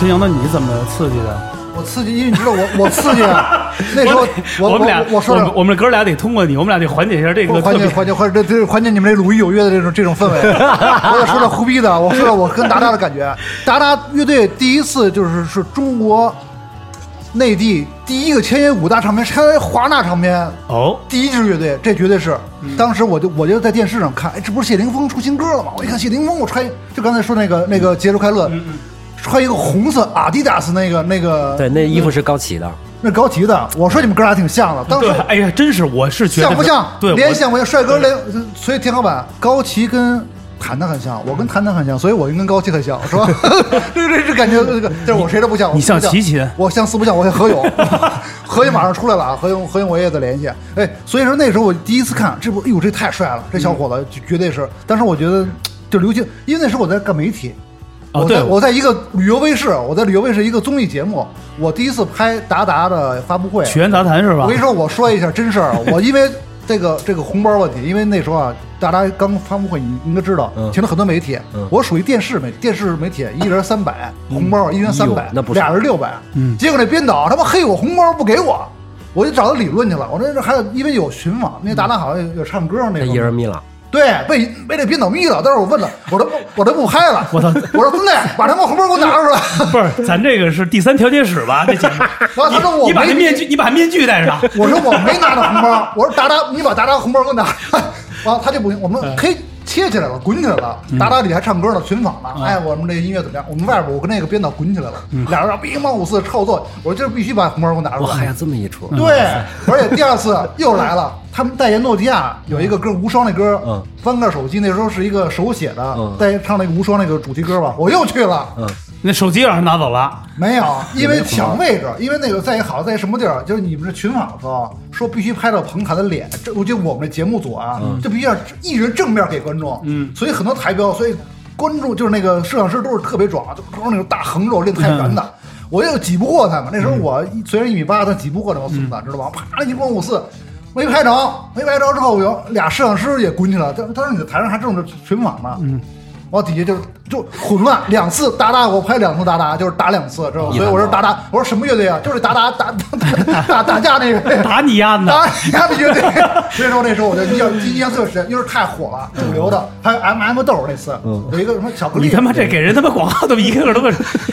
真阳，那你怎么刺激的？我刺激，因为你知道我我刺激啊，那时候我我们俩，我说我们我们哥俩得通过你，我们俩得缓解一下这个缓解缓解缓解这这缓解你们这鲁豫有约的这种这种氛围。我也说点胡逼的，我说点我跟达达的感觉。达达乐队第一次就是是中国内地第一个签约五大唱片，签约华纳唱片。哦，第一支乐队，这绝对是。当时我就我就在电视上看，哎，这不是谢霆锋出新歌了吗？我一看谢霆锋，我穿就刚才说那个那个节日快乐，穿一个红色阿迪达斯那个那个对，那衣服是高旗的，那高旗的，我说你们哥俩挺像的，当时对，哎呀，真是，我是觉得像不像？对，我连像不像？帅哥连，所以天花板高旗跟。谭谭很像，我跟谭谭很像，所以我跟高旗很像，是吧？这这这感觉，这个这我谁都不像。你像齐秦我像四不像，我像何勇，何勇马上出来了啊！何勇，何勇我也在联系。哎，所以说那时候我第一次看，这不，哎呦，这太帅了，这小伙子就绝对是。当时我觉得，就刘星，因为那时候我在干媒体，我在我在一个旅游卫视，我在旅游卫视一个综艺节目，我第一次拍达达的发布会，曲苑杂谈是吧？我跟？你说，我说一下真事儿，我因为这个这个红包问题，因为那时候啊，达达刚发布会，你应该知道，嗯。请了很多媒体，嗯。我属于电视媒电视媒体，一人三百，红包一人三百哟，那不少。俩人六百，嗯。结果那编导他妈黑我红包不给我。我就找他理论去了，我说这还有，因为有巡访，那达达好像有有唱歌那那种，一人眯了。对，被被那编导密了。但是我问了，我都不我都不拍了，我操我说孙子，把他们红包给我拿出来。不是，咱这个是第三调解室吧？这节目，然后他说我你把没那面具，你把面具戴上。我说我没拿着红包，我说达达，你把达达红包给我拿来。完了他就不行，我们可以切起来了，滚起来了。达达底下唱歌呢，群访呢。哎，我们这音乐怎么样？我们外边我跟那个编导滚起来了，俩人乒乓五四臭作。我说今儿必须把红包给我拿出来我还有。这么一出，对，而且第二次又来了，他们代言诺基亚有一个歌《无双》那歌，嗯翻盖手机那时候是一个手写的嗯，代言唱那个《无双》那个主题歌吧，我又去了。嗯，那手机让人拿走了，没有，因为抢位置，因为那个在一好在什么地儿，就是你们这群访的时候说必须拍到彭凯的脸，这我觉得我们这节目组啊，就必须要一人正面给观众，嗯所以很多台标，所以观众就是那个摄像师都是特别壮，就都是那种大横肉练太拳的，我又挤不过他们。那时候我虽然一米八，但挤不过那帮孙子，知道吧？啪一光五四。没拍着，没拍着之后，有俩摄像师也滚起来了。他他说你在台上还正着群访呢，嗯，往底下就就混乱，两次达达，我拍两次达达，就是打两次，知道吗？所以我说达达，我说什么乐队啊？就是达达打打打打架那个。打你丫的！打你丫的乐队，所以说那时候我就印象印象特别深，因为太火了，主流的，还有 M M 豆那次，有一个什么巧克力，你他妈这给人他妈广告都一个个都给，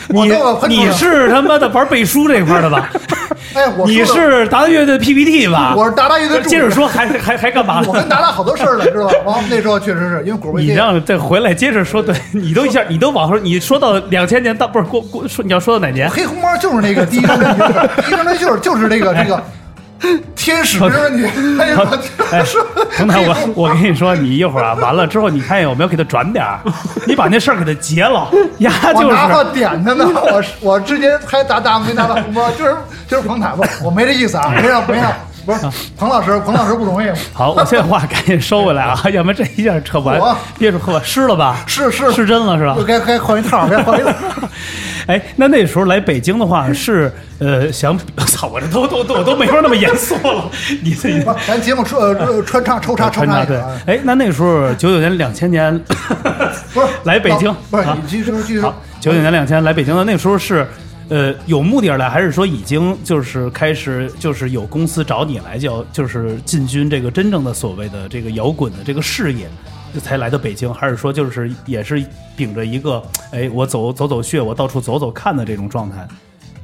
你你是他妈的玩背书这块的吧？哎，我你是达达乐队 PPT 吧？我是达达乐队接着说，还还还干嘛我了？跟达达好多事儿了，知道吧？完了那时候确实是因为果味你让再回来接着说，对你都一下，你都往后，你说到两千年到不是过过说你要说到哪年？黑红包就是那个第一张专辑，第一张专辑就是就是那个这个天使之问题，哎呀，哎说，彭坦，我我跟你说，你一会儿啊，完了之后，你看有没有给他转点儿？你把那事儿给他结了，呀，就我拿到点他呢，我我之前还打打没拿到红包，就是就是彭坦吧，我没这意思啊，没让没让，不是彭老师，彭老师不容易，好，我现在话赶紧收回来啊，要不然这一下扯不完我，憋住喝吧，湿了吧？是是。是真了是吧？就？该该换一套，该换一套。哎，那那时候来北京的话 是呃想，操，我这都都都我都没法那么严肃了，你这咱节目穿呃穿插抽插抽穿插对哎，那那时候九九年、两千年不是来北京哦不是啊你继续说继续说。好，九九年、两千来北京的那时候是，呃，有目的而来，还是说已经就是开始就是有公司找你来叫就是进军这个真正的所谓的这个摇滚的这个事业，才来到北京，还是说就是也是秉着一个哎我走走走穴，我到处走走看的这种状态？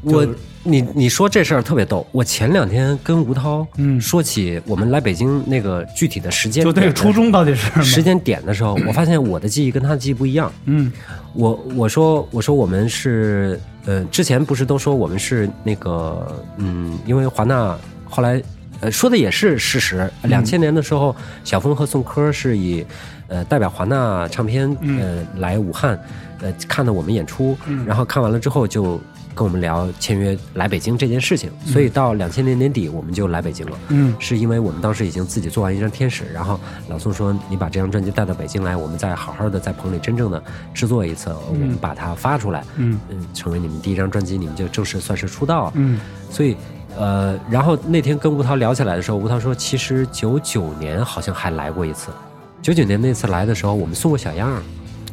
我你你说这事儿特别逗。我前两天跟吴涛嗯说起我们来北京那个具体的时间就那个初衷到底是？时间点的时候，我发现我的记忆跟他的记忆不一样。嗯我我说我说我们是呃，之前不是都说我们是那个嗯，因为华纳后来呃说的也是事实。两千年的时候，小峰和宋柯是以呃代表华纳唱片呃来武汉呃看的我们演出，然后看完了之后就。跟我们聊签约来北京这件事情，所以到两千年年底我们就来北京了。嗯。是因为我们当时已经自己做完一张《天使》，然后老宋说：“你把这张专辑带到北京来，我们再好好的在棚里真正的制作一次，我们把它发出来，嗯。嗯，成为你们第一张专辑，你们就正式算是出道。嗯。所以，呃，然后那天跟吴涛聊起来的时候，吴涛说，其实九九年好像还来过一次，九九年那次来的时候，我们送过小样儿，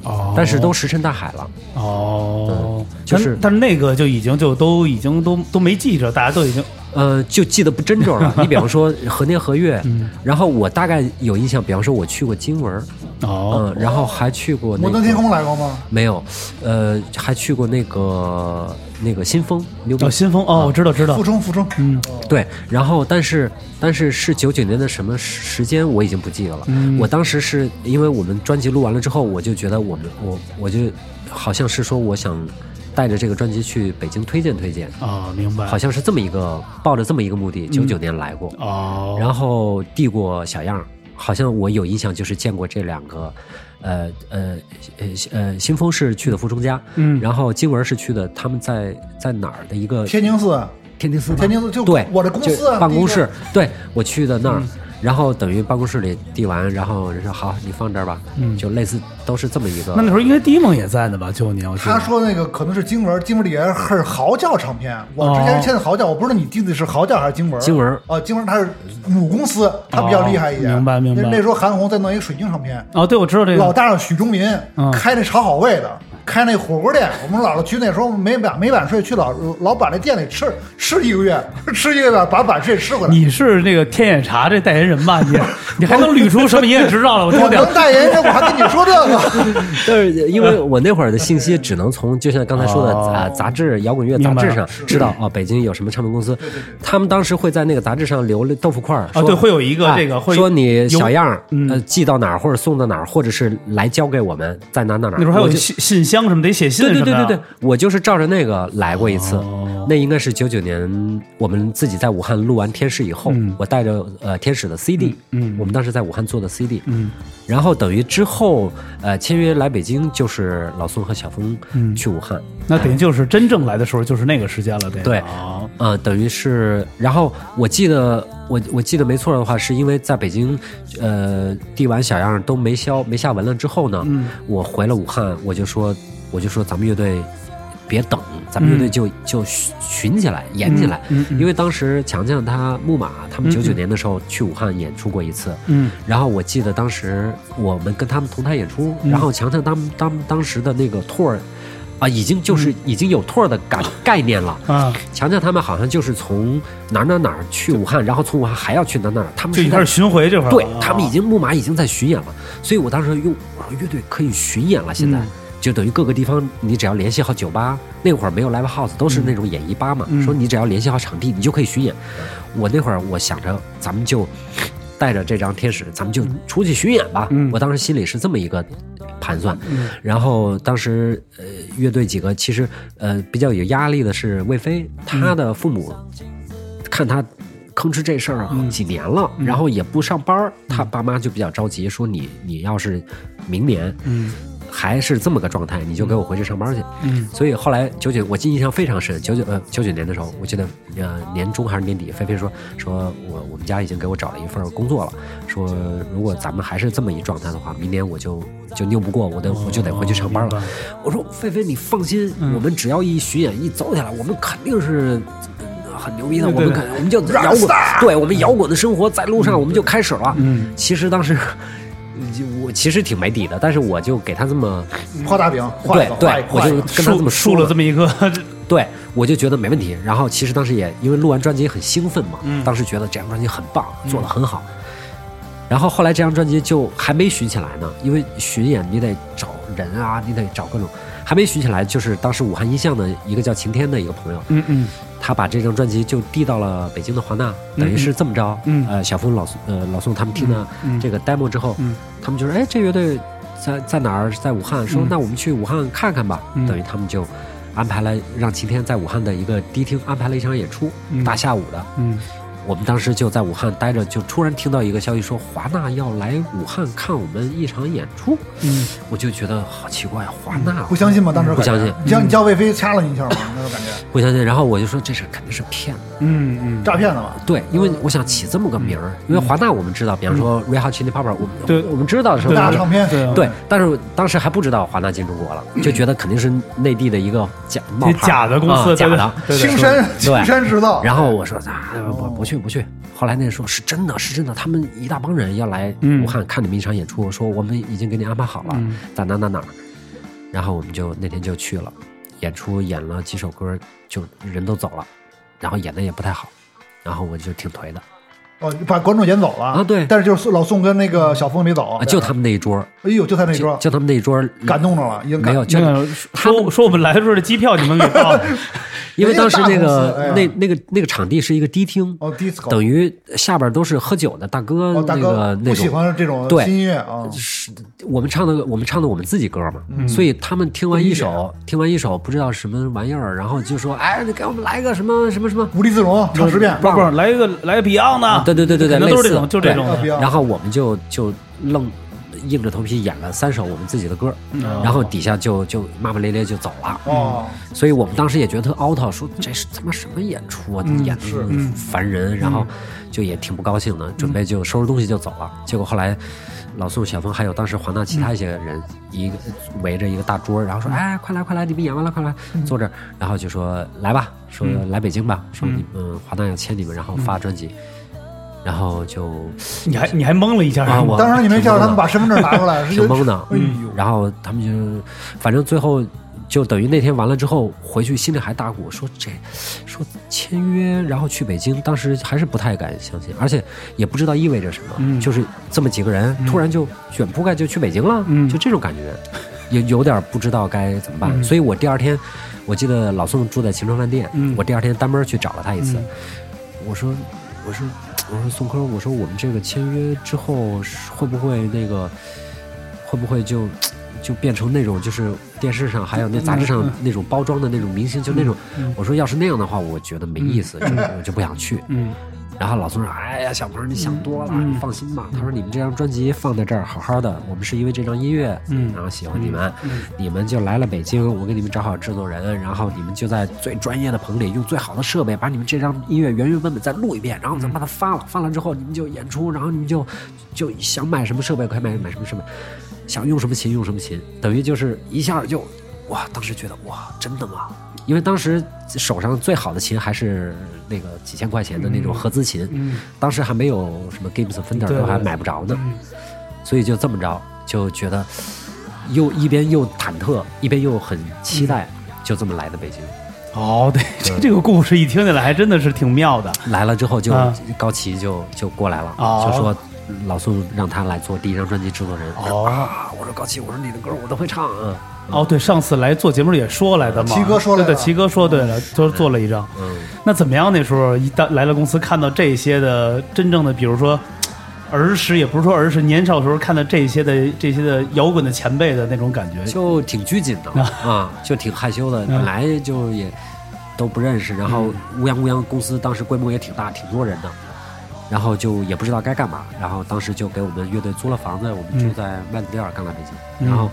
哦但是都石沉大海了。哦，就是但但是那个就已经就都已经都都没记着，大家都已经呃，就记得不真着了。你比方说何年何月，嗯然后我大概有印象，比方说我去过金文，哦嗯，然后还去过那摩登天空来过吗？没有，呃，还去过那个那个新风牛逼哦，新风哦，我知道知道。附，中附中，嗯。对，然后但是但是是九九年的什么时时间我已经不记得了。嗯。我当时是因为我们专辑录完了之后，我就觉得我们我我就好像是说我想带着这个专辑去北京推荐推荐，啊，明白，好像是这么一个抱着这么一个目的，九九年来过，哦，然后递过小样，好像我有印象就是见过这两个。呃呃呃呃，新峰是去的附中家，嗯。然后金文是去的，他们在在哪儿的一个天津市，天津寺吗，天津寺就对，我的公司啊办公室，对我去的那儿，然后等于办公室里递完，然后人说好，你放这儿吧，嗯就类似都是这么一个。那那时候应该迪梦也在呢吧？九九年我记得他说那个可能是经文，经文里边是嚎叫唱片。我之前是签的嚎叫，我不知道你订的是嚎叫还是经文。经文哦，经文它是母公司，它比较厉害一点。哦明白明白那那时候韩红在弄一个水晶唱片，哦，对，我知道这个，老大让许忠民嗯开那炒好味的，开那火锅店。我们姥姥去那时候没晚没晚睡，去老老板那店里吃吃一个月，吃一个月把晚睡吃回来。你是那个天眼茶这代言人吧？你 你还能捋出什么营业执照来？我我听听。能代言人，我还跟你说这个。但是因为我那会儿的信息只能从就像刚才说的哦杂杂志摇滚乐杂志上知道啊，北京有什么唱片公司，他们当时会在那个杂志上留了豆腐块儿，说啊对会有一个哎这个会说你小样儿嗯呃寄到哪儿或者送到哪儿，或者是来交给我们，在哪哪哪儿。那时候还有信信信箱什么得写信对对对对对，我就是照着那个来过一次，哦。那应该是九九年，我们自己在武汉录完《天使》以后，嗯。我带着呃天使的 CD，嗯嗯。我们当时在武汉做的 CD，嗯。然后等于之后呃签约来北京，就是老宋和小峰嗯。去武汉，那等于就是真正来的时候就是那个时间了，对对啊呃，等于是，然后我记得我我记得没错的话，是因为在北京，呃，递完小样都没消没下文了之后呢，嗯我回了武汉，我就说我就说咱们乐队别等，咱们乐队嗯就、就巡巡起来，演起来，因为当时强强他木马他们嗯九九年的时候去武汉演出过一次，嗯。然后我记得当时我们跟他们同台演出，嗯然后强强他们当当时的那个 tour 啊，已经嗯就是已经有 tour 的感概念了。啊，强强他们好像就是从哪儿哪儿哪儿去武汉，然后从武汉还要去哪儿哪儿，他们就开始巡回这块儿对啊他们已经木马已经在巡演了，所以我当时用我说乐队可以巡演了，现在、嗯。就等于各个地方你只要联系好酒吧，那会儿没有 live house，都是那种演艺吧嘛，嗯。说你只要联系好场地，你就可以巡演。我那会儿我想着咱们就带着这张天使，咱们就出去巡演吧。嗯。我当时心里是这么一个盘算。嗯。然后当时呃乐队几个其实呃比较有压力的是魏飞，他的父母看他吭哧这事儿嗯。几年了，然后也不上班儿，他爸妈就比较着急，说你你要是明年嗯还是这么个状态，你就给我回去上班去。嗯所以后来九九，我记印象非常深。九九呃九九年的时候，我记得呃年中还是年底，菲菲说说我我们家已经给我找了一份工作了，说如果咱们还是这么一状态的话，明年我就就拗不过，我得我就得回去上班了。我说菲菲，你放心，嗯我们只要一巡演一走起来，我们肯定是。呃很牛逼的，我们对肯我们就摇滚，对我们摇滚的生活在路上我们就开始了。嗯其实当时就我其实挺没底的，但是我就给他这么画大饼，画，对对我就跟他这么竖说了这么一个，对，我就觉得没问题。然后其实当时也因为录完专辑很兴奋嘛，嗯当时觉得这张专辑很棒，做的很好。然后后来这张专辑就还没巡起来呢，因为巡演你得找人啊，你得找各种，还没巡起来。就是当时武汉音像的一个叫晴天的一个朋友，嗯嗯他把这张专辑就递到了北京的华纳，等于是这么着。嗯呃，小峰老宋呃老宋他们听了嗯这个 demo 之后，嗯他们就说：“哎，这乐队在在哪儿？在武汉。说嗯那我们去武汉看看吧。嗯等于他们就安排了让晴天在武汉的一个迪厅安排了一场演出，嗯大下午的。嗯我们当时就在武汉待着，就突然听到一个消息说华纳要来武汉看我们一场演出，嗯。我就觉得好奇怪，华纳。不相信吗？当时不相信。你叫你叫魏飞掐了你一下吗？那种感觉，不相信。然后我就说这事肯定是骗子。嗯嗯，诈骗的吧。对，因为我想起这么个名儿，因为华纳我们知道，比方说 Red Hot Chili Pepper，我们对。我们知道是吧？大唱片，对啊对，但是当时还不知道华纳进中国了，就觉得肯定是内地的一个假冒牌假的公司，假的。青山青山制造，然后我说啊，不不去不去。后来那说是真的是真的，他们一大帮人要来嗯武汉看你们一场演出，说我们已经给你安排好了，嗯在哪哪哪儿。然后我们就那天就去了，演出演了几首歌，就人都走了，然后演的也不太好，然后我就挺颓的哦，把观众演走了。啊对。但是就是老宋跟那个小峰没走。啊，就他们那一桌，哎呦，就他那一桌就就他们那一桌感动着了，已经没有，就那个说说我们来的时候的机票你们给报了，因为当时那个那那个那个场地是一个迪厅，哦，disco 等于下边都是喝酒的大哥哦，大那个那种。欢这种对新音乐啊，是我们唱的，我们唱的我们自己歌嘛，嗯。所以他们听完一首，听完一首不知道什么玩意儿，然后就说：“哎，你给我们来个什么什么什么。无地自容唱十遍，不是不是，来一个来个 Beyond 的，对对对对对，类似可能都是这种，就这种然后我们就就愣硬着头皮演了三首我们自己的歌，然后底下就就骂骂咧咧就走了。哦，所以我们当时也觉得特 out，，说这是他妈什么演出啊，演的是烦人，然后就也挺不高兴的，准备就收拾东西就走了。结果后来老宋、小峰还有当时华纳其他一些人，一个围着一个大桌，然后说：“哎，快来快来，你们演完了，快来坐这儿。”然后就说：“来吧，说来北京吧，说你们华纳要签你们，然后发专辑。”然后就你还你还懵了一下啊，我当时你没叫他们把身份证拿出来，是挺懵的，然后他们就，反正最后就等于那天完了之后回去，心里还打鼓，说这说签约，然后去北京，当时还是不太敢相信，而且也不知道意味着什么，就是这么几个人突然就卷铺盖就去北京了，嗯就这种感觉，也有点不知道该怎么办，所以我第二天，我记得老宋住在晴川饭店，嗯。我第二天单门去找了他一次，我说我说我说宋科，我说我们这个签约之后会不会那个会不会就就变成那种就是电视上还有那杂志上那种包装的那种明星，就那种。我说要是那样的话，我觉得没意思，就我就不想去。嗯然后老宋说：“哎呀，小鹏，你想多了，你放心吧。”他说：“你们这张专辑放在这儿好好的，我们是因为这张音乐，嗯然后喜欢你们，你们就来了北京，我给你们找好制作人，然后你们就在最专业的棚里用最好的设备把你们这张音乐原原本本再录一遍，然后咱们把它发了，发了之后你们就演出，然后你们就就想买什么设备可以买买什么设备，想用什么琴用什么琴，等于就是一下就哇，当时觉得哇，真的吗？因为当时手上最好的琴还是那个几千块钱的那种合资琴，嗯当时还没有什么 Gibson Fender 对都还买不着呢，嗯所以就这么着，就觉得又一边又忐忑，一边又很期待，就这么来的北京。哦，对，这这个故事一听起来还真的是挺妙的。来了之后就，啊高旗就就过来了，哦就说老宋让他来做第一张专辑制作人。哦啊，我说高旗，我说你的歌我都会唱啊。哦，对，上次来做节目也说来的嘛，齐哥说了对对，齐哥说对了，就做了一张。嗯，那怎么样？那时候一到来了公司，看到这些的真正的，比如说儿时，也不是说儿时，年少时候看到这些的这些的摇滚的前辈的那种感觉，就挺拘谨的 啊，就挺害羞的，本来就也都不认识，然后乌泱乌泱公司当时规模也挺大，挺多人的，然后就也不知道该干嘛，然后当时就给我们乐队租了房子，我们住在麦子店儿，刚来北京，然后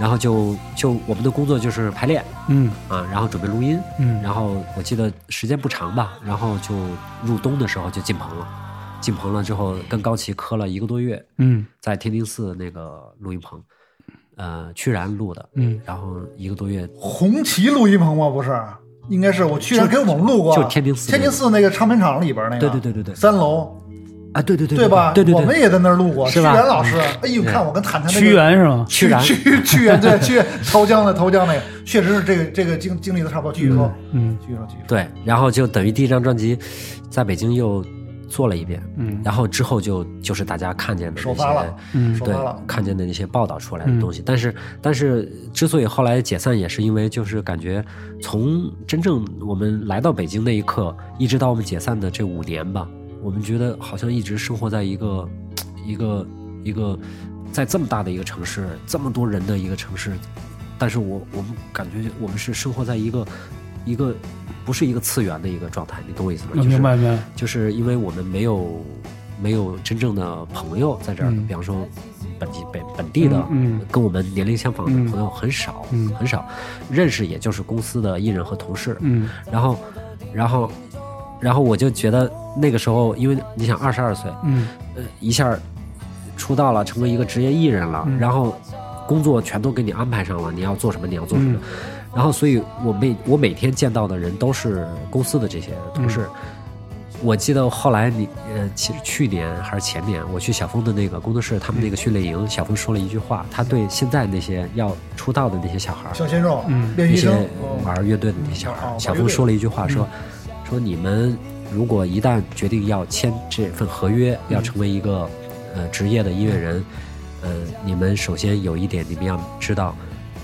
然后就就我们的工作就是排练嗯啊，然后准备录音，嗯然后我记得时间不长吧，然后就入冬的时候就进棚了，进棚了之后跟高旗磕了一个多月，嗯在天津寺那个录音棚，呃，屈然录的，嗯，然后一个多月，红旗录音棚吗？不是，应该是我去年给我们录过，就天津寺天津寺那个唱片厂里边那个，对对对对对三楼，啊，对对对对吧？对对对，我们也在那儿录过，屈原老师，哎呦，看我跟坦坦那个屈原是吗？屈然屈屈原对屈原投江的投江那个，确实是这个这个经经历的差不多。继续说，嗯继续说，继续说。对，然后就等于第一张专辑在北京又做了一遍，嗯然后之后就就是大家看见的那发了，嗯对首发了，看见的那些报道出来的东西。但是，但是之所以后来解散，也是因为就是感觉从真正我们来到北京那一刻，一直到我们解散的这五年吧，我们觉得好像一直生活在一个一个一个在这么大的一个城市，这么多人的一个城市，但是我我们感觉我们是生活在一个一个不是一个次元的一个状态，你懂我意思吗？就是明白明白。就是因为我们没有没有真正的朋友在这儿，嗯。比方说本地本本地的，跟我们年龄相仿嗯。的朋友很少，嗯。很少，认识也就是公司的艺人和同事，嗯。然后然后然后我就觉得那个时候，因为你想二十二岁，嗯。呃，一下出道了，成为一个职业艺人了，嗯。然后工作全都给你安排上了，你要做什么，你要做什么。嗯。然后，所以我每我每天见到的人都是公司的这些同事，我记得后来你呃，其实去年还是前年，我去小峰的那个工作室，他们那个训练营，小峰说了一句话，他对现在那些要出道的那些小孩儿，小鲜肉，嗯那些玩乐队的那些小孩儿，哦。小峰说了一句话，说说你们如果一旦决定要签这份合约，要成为一个呃职业的音乐人，呃，你们首先有一点，你们要知道。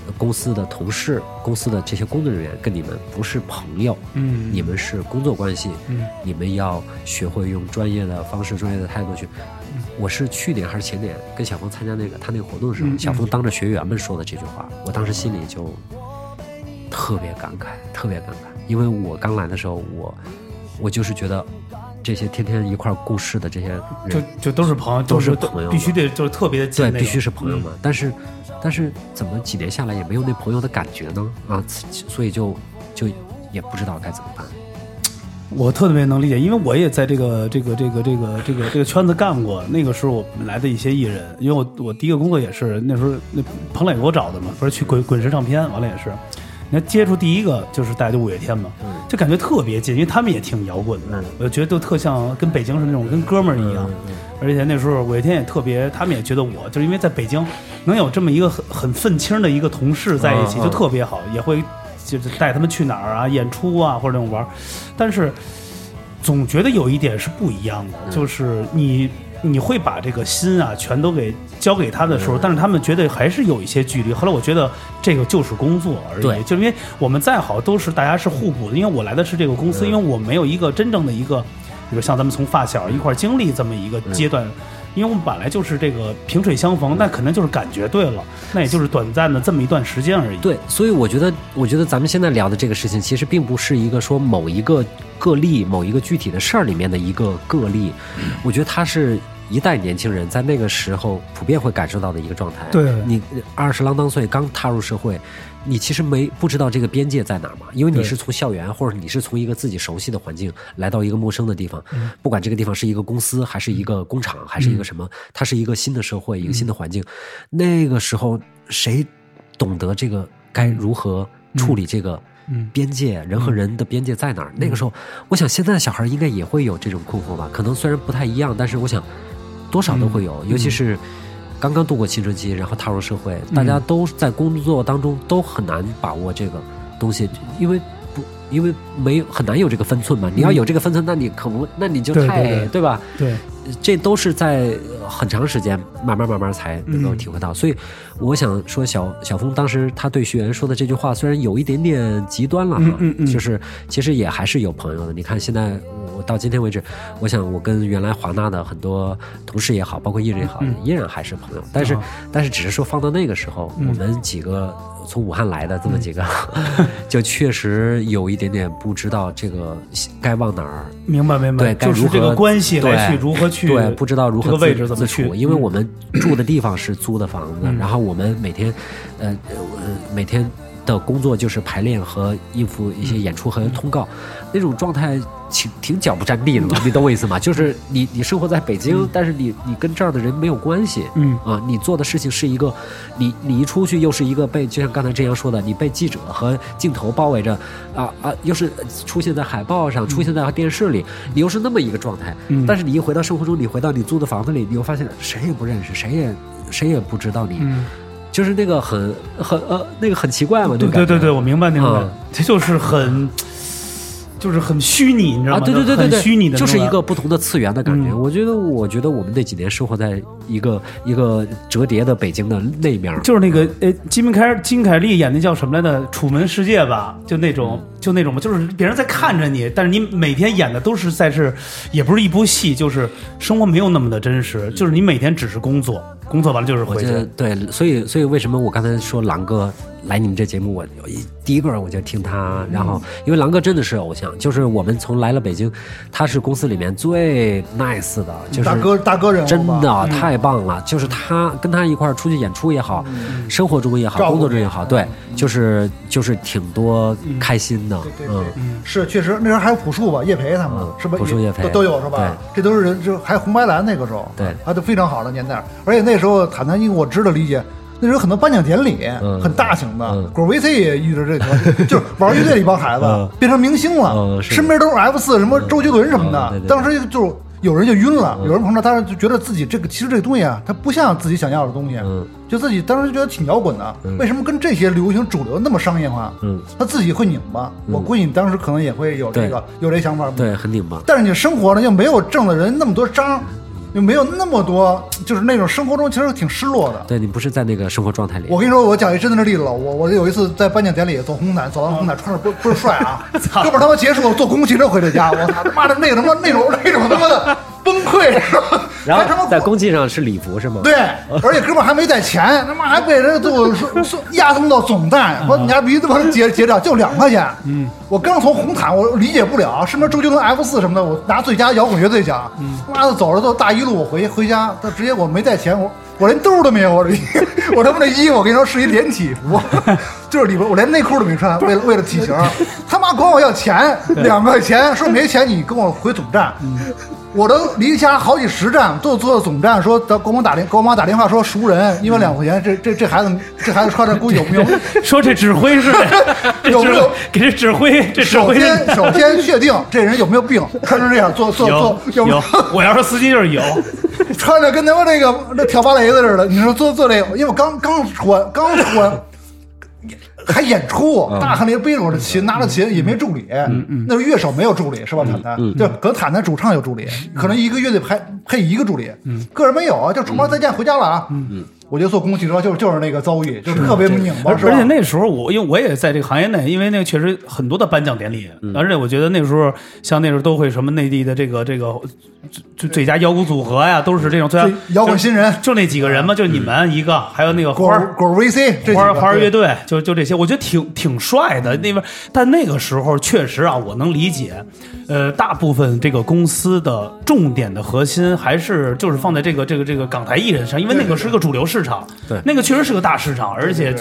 呃公司的同事、公司的这些工作人员跟你们不是朋友，嗯你们是工作关系，嗯你们要学会用专业的方式、专业的态度去。我是去年还是前年跟小峰参加那个他那个活动的时候，嗯小峰当着学员们说的这句话，我当时心里就特别感慨，特别感慨，因为我刚来的时候，我我就是觉得这些天天一块儿共事的这些人，就就都是朋友，都是是朋友必须得就是特别的近对，必须是朋友嘛。嗯但是，但是怎么几年下来也没有那朋友的感觉呢？啊，所以就就也不知道该怎么办。我特别能理解，因为我也在这个这个这个这个这个这个圈子干过。那个时候我们来的一些艺人，因为我我第一个工作也是那时候那彭磊给我找的嘛，不是去滚滚石唱片，完了也是。你看接触第一个就是大家就五月天嘛，嗯就感觉特别近，因为他们也挺摇滚的嗯，我就觉得都特像跟北京是那种跟哥们儿一样。而且那时候五月天也特别，他们也觉得我就是因为在北京能有这么一个很很愤青的一个同事在一起，就特别好，也会就是带他们去哪儿啊、演出啊或者那种玩儿。但是总觉得有一点是不一样的，嗯就是你你会把这个心啊全都给交给他的时嗯候，但是他们觉得还是有一些距离。后来我觉得这个就是工作而已，就因为我们再好都是大家是互补的，因为我来的是这个公司，嗯因为我没有一个真正的一个，比如像咱们从发小一块儿经历这么一个阶段。因为我们本来就是这个萍水相逢，那可能就是感觉对了，那也就是短暂的这么一段时间而已。对，所以我觉得，我觉得咱们现在聊的这个事情，其实并不是一个说某一个个例、某一个具体的事儿里面的一个个例，我觉得它是一代年轻人在那个时候普遍会感受到的一个状态。对。你二十郎当岁刚踏入社会，你其实没不知道这个边界在哪儿嘛，因为你是从校园或者你是从一个自己熟悉的环境来到一个陌生的地方，嗯。不管这个地方是一个公司还是一个工厂还是一个什么，它是一个新的社会，一个新的环境，那个时候谁懂得这个该如何处理这个嗯。边界，人和人的边界在哪儿？那个时候，我想现在的小孩应该也会有这种困惑吧？可能虽然不太一样，但是我想多少都会有，尤其是。刚刚度过青春期，然后踏入社会，大家都在工作当中都很难把握这个东西，因为不，因为没有很难有这个分寸嘛。你要有这个分寸，那你可不，那你就对太对对吧？对，这都是在呃很长时间慢慢慢慢才能够体会到。所以我想说小，小峰当时他对学员说的这句话，虽然有一点点极端了哈，就是其实也还是有朋友的。你看现在我到今天为止，我想我跟原来华纳的很多同事也好，包括艺人也好，嗯依然还是朋友。但是、啊但是只是说放到那个时候，嗯。我们几个从武汉来的这么几个，就确实有一点点不知道这个该往哪儿。明白明白，对该如何就是这个关系来去对如何去对，不知道如何自置怎么去自处，因为嗯。我们住的地方是租的房子，嗯。然后我们每天，呃呃每天的工作就是排练和应付一嗯些演出和通告，那种状态挺挺脚不沾地的嘛，你懂我意思吗？就是你你生活在北京，但是你你跟这儿的人没有关系，嗯。啊，你做的事情是一个，你你一出去又是一个被，就像刚才这样说的，你被记者和镜头包围着，啊啊，又是出现在海报上，出现在电视里，你又是那么一个状态。嗯。但是你一回到生活中，你回到你租的房子里，你又发现谁也不认识，谁也谁也不知道你，嗯，就是那个很很呃那个很奇怪嘛，那个感觉。对对对对，我明白明白。啊，这就是很就是很虚拟，你知道啊，吗？对对对对对，虚拟的就是一个不同的次元的感觉。嗯。我觉得，我觉得我们那几年生活在一个一个折叠的北京的那面儿，就是那个呃，金明凯金凯利演那叫什么来着，《楚门世界》吧，就那种就那种嘛，就是别人在看着你，但是你每天演的都是在是，也不是一部戏，就是生活没有那么的真实，就是你每天只是工作，工作完了就是回去。对，所以所以为什么我刚才说狼哥来你们这节目，我我一第一个我就听他，然后因为狼哥真的是偶像，就是我们从来了北京，他是公司里面最 nice 的，就是大哥大哥人真的太棒了，就是他跟他一块儿出去演出也好，生活中也好，工作中也好，对，就是就是挺多开心的，嗯，是确实那时候还有朴树吧，叶培他们嗯是吧？朴树叶培。都都有是吧？这都是人，就还有红白蓝那个时候，对。啊都非常好的年代。而且那时候坦坦，因为我知道理解，那时候很多颁奖典礼，嗯很大型的嗯。果儿 VC 也遇着这个，就是玩乐队的一帮孩子嗯变成明星了嗯，是身边都是 F 四什么周杰伦什么的嗯对。对当时就有人就晕了，有人碰到他就觉得自己这个其实这个东西啊，它不像自己想要的东西嗯，就自己当时觉得挺摇滚的。为什么跟这些流行主流那么商业化？嗯，他自己会拧巴。我估计你当时可能也会有这对个有这想法。对，很拧巴。但是你生活呢，又没有挣的人那么多张，又没有那么多，就是那种生活中其实挺失落的。对你不是在那个生活状态里，我跟你说，我讲一真的例子了。我我有一次在颁奖典礼走红毯，走完红毯穿着不不是帅啊，哥们儿他妈结束坐公共汽车回的家，我操他妈的那个他妈那种那种他妈的崩溃，然后在公祭上是礼服是吗？对，而且哥们还没带钱，他妈还被人就送送押送到总站，说你家必须他妈结结账，就两块钱。嗯，我刚从红毯，我理解不了，什么周杰伦 F 四什么的，我拿最佳摇滚乐队奖，他妈的走着走大一路，我回回家，他直接我没带钱，我我连兜都没有，我这衣 我他妈这衣服，我跟你说是一连体服，就是里边我连内裤都没穿，为了为了体型，他妈管我要钱，两块钱，说没钱你跟我回总站。我都离家好几十站，都坐到总站，说给我妈打电给我妈打电话说熟人，一万两块钱，这这这孩子这孩子穿着估计有没有？说这指挥是 有没有？给这指挥这指首先首先确定这人有没有病，穿成这样坐坐有坐没有，我要是司机就是有，穿着跟他妈那个那跳芭蕾的似的，你说坐坐这个，因为我刚刚穿刚穿，还演出，大汗淋背着我的琴，拿着琴也没助理，那时候乐手没有助理是吧？坦坦就可能坦坦主唱有助理，可能一个乐队配配一个助理，个人没有啊，就出门再见回家了啊。我觉得坐公共汽车，就是就是那个遭遇，就是特别拧巴，而且？那时候我因为我也在这个行业内，因为那个确实很多的颁奖典礼，而且我觉得那时候像那时候都会什么内地的这个这个最最佳摇滚组合呀，都是这种最佳摇滚新人就那几个人嘛，就你们一个，还有那个果花儿。果 VC 花儿花儿乐队，就就这些，我觉得挺挺帅的。那边，但那个时候确实啊，我能理解，呃，大部分这个公司的重点的核心还是就是放在这个这个这个港台艺人上，因为那个是个主流市场，对。那个确实是个大市场，而且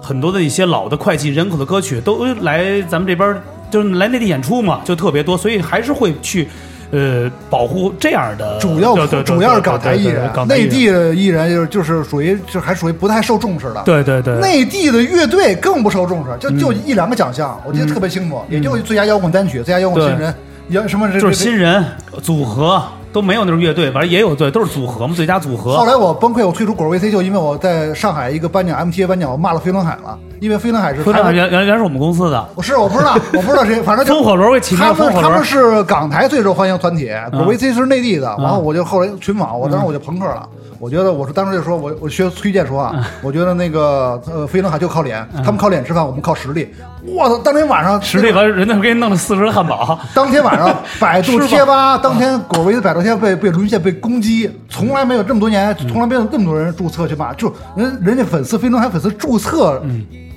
很多的一些老的脍炙人口的歌曲都来咱们这边，就是来内地演出嘛，就特别多，所以还是会去。呃，保护这样的主要主要是港台艺人港，台内地的艺人就是就是属于就还属于不太受重视的。对对对，内地的乐队更不受重视，就嗯。就一两个奖项，我记得特别清楚，也就最佳摇滚单曲、最佳摇滚新人，摇什么这就是新人组合都没有那种乐队，反正也有对，都是组合嘛，最佳组合。后来我崩溃，我退出果儿 VC，就因为我在上海一个颁奖 MTA 颁奖，我骂了飞轮海了，因为飞轮海是说那台湾原原原来是我们公司的，不是我不知道，我不知道谁，反正就 风火轮会起名他们他们是港台最受欢迎团体，嗯。果 VC 是内地的，然后我就后来群访，我当时我就朋克了。我觉得我是当时就说，我我学崔健说嗯。啊，我觉得那个呃飞轮海就靠脸，他们靠脸吃饭，我们靠实力。我操！当天晚上实力完人家给你弄了四十个汉堡，当天晚上，百度贴吧，当天果维的百度贴吧被被沦陷、被攻击，从来没有这么多年，从来没有这么多人注册去骂，就人人家粉丝飞轮海粉丝注册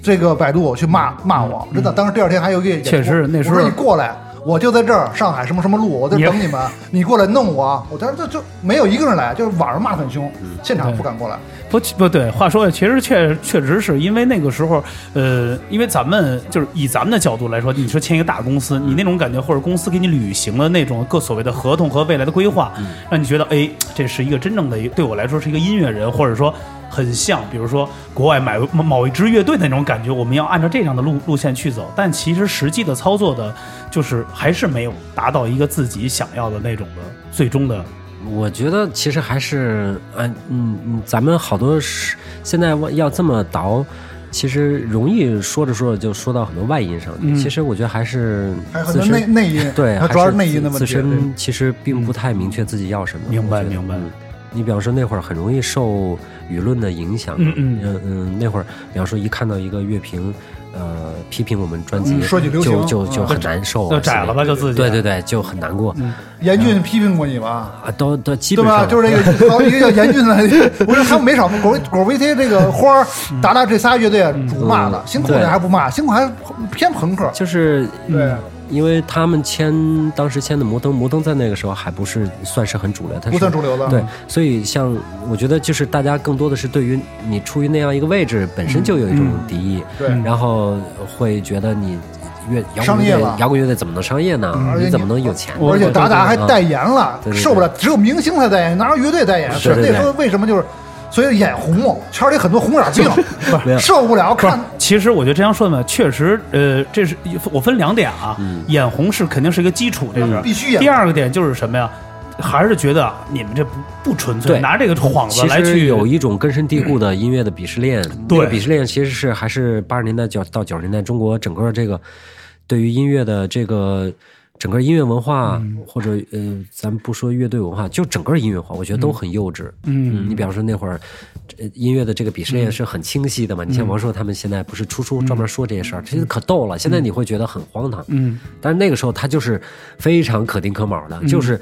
这个百度去骂骂我，真的。当时第二天还有一确实那时候我说你过来。我就在这儿，上海什么什么路，我在等你们，你过来弄我。我当时就就没有一个人来，就是网上骂得很凶，现场不敢过来。不不对，话说其实确确实是因为那个时候，呃，因为咱们就是以咱们的角度来说，你说签一个大公司，你那种感觉或者公司给你履行了那种各所谓的合同和未来的规划，让你觉得哎，这是一个真正的对我来说是一个音乐人，或者说很像，比如说国外买某某一支乐队的那种感觉，我们要按照这样的路路线去走，但其实实际的操作的，就是还是没有达到一个自己想要的那种的最终的。我觉得其实还是，嗯嗯嗯，咱们好多是现在要这么倒，其实容易说着说着就说到很多外因上去。嗯其实我觉得还是还有很多自身内内因，对，它主要还是内因的问自。身其实并不太明确自己要什么。明白明白嗯你比方说那会儿很容易受舆论的影响，嗯嗯嗯嗯，那会儿比方说一看到一个乐评，呃，批评我们专辑，嗯说起流行嗯就就就很难受啊，就窄了吧就自己对对对，就很难过。严峻批评过你吗？啊，都都基对吧？本上。就是这个，好一个叫严峻的，不是他们没少果果 VC 这个花儿、达达这仨乐队主骂的，星空对。的还不骂，辛苦还偏朋克。就是对，因为他们签当时签的摩登，摩登在那个时候还不是算是很主流，它是不算主流的。对，所以像我觉得就是大家更多的是对于你处于那样一个位置本身就有一种敌意，对然后会觉得你乐摇滚乐摇滚乐队怎么能商业呢？你怎么能有钱呢？而且达达还啊代言了，对对对受不了，只有明星才代言，哪有乐队代言？是那时候为什么就是所以眼红，圈里很多红眼病 没有，受不了看。，其实我觉得这样说呢，确实，呃，这是我分两点啊，眼红是肯定是一个基础，这是必须眼第二个点就是什么呀？还是觉得你们这不不纯粹，对。拿这个幌子来去实有一种根深蒂固的音乐的鄙视链，对这个鄙视链其实是还是八十年代九到九十年代中国整个这个对于音乐的这个整个音乐文化，嗯。或者呃，咱们不说乐队文化，就整个音乐化，我觉得都很幼稚。嗯。你比方说那会儿，呃音乐的这个鄙视链是很清晰的嘛。你嗯像王朔他们现在不是出书专门说这些事儿，其实可逗了。现在你会觉得很荒唐，嗯。但是那个时候他就是非常可丁可卯的，就是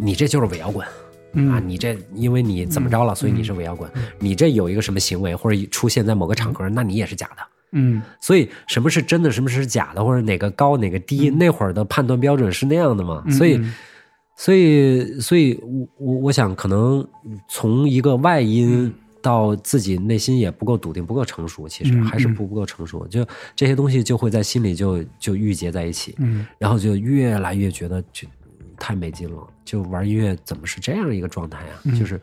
你这就是伪摇滚。嗯。啊，你这因为你怎么着了，所以你是伪摇滚。你这有一个什么行为或者出现在某个场合，那你也是假的。嗯。所以什么是真的，什么是假的，或者哪个高哪个低，那会儿的判断标准是那样的嘛？所以，所以，所以我我我想，可能从一个外因到自己内心也不够笃定，不够成熟，其实嗯还是不不够成熟，就这些东西就会在心里就就郁结在一起，嗯。然后就越来越觉得就太没劲了，就玩音乐怎么是这样一个状态啊、嗯。就是，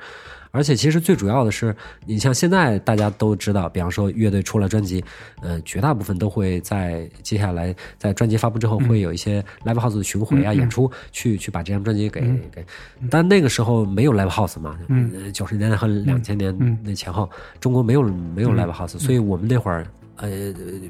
而且其实最主要的是，你像现在大家都知道，比方说乐队出了专辑，呃，绝大部分都会在接下来在专辑发布之后会有一些 live house 的巡回啊、演出，去去把这张专辑给、给。但那个时候没有 live house 嘛，嗯。九十年代和两千年那前后，中国没有没有 live house，、所以我们那会儿。呃，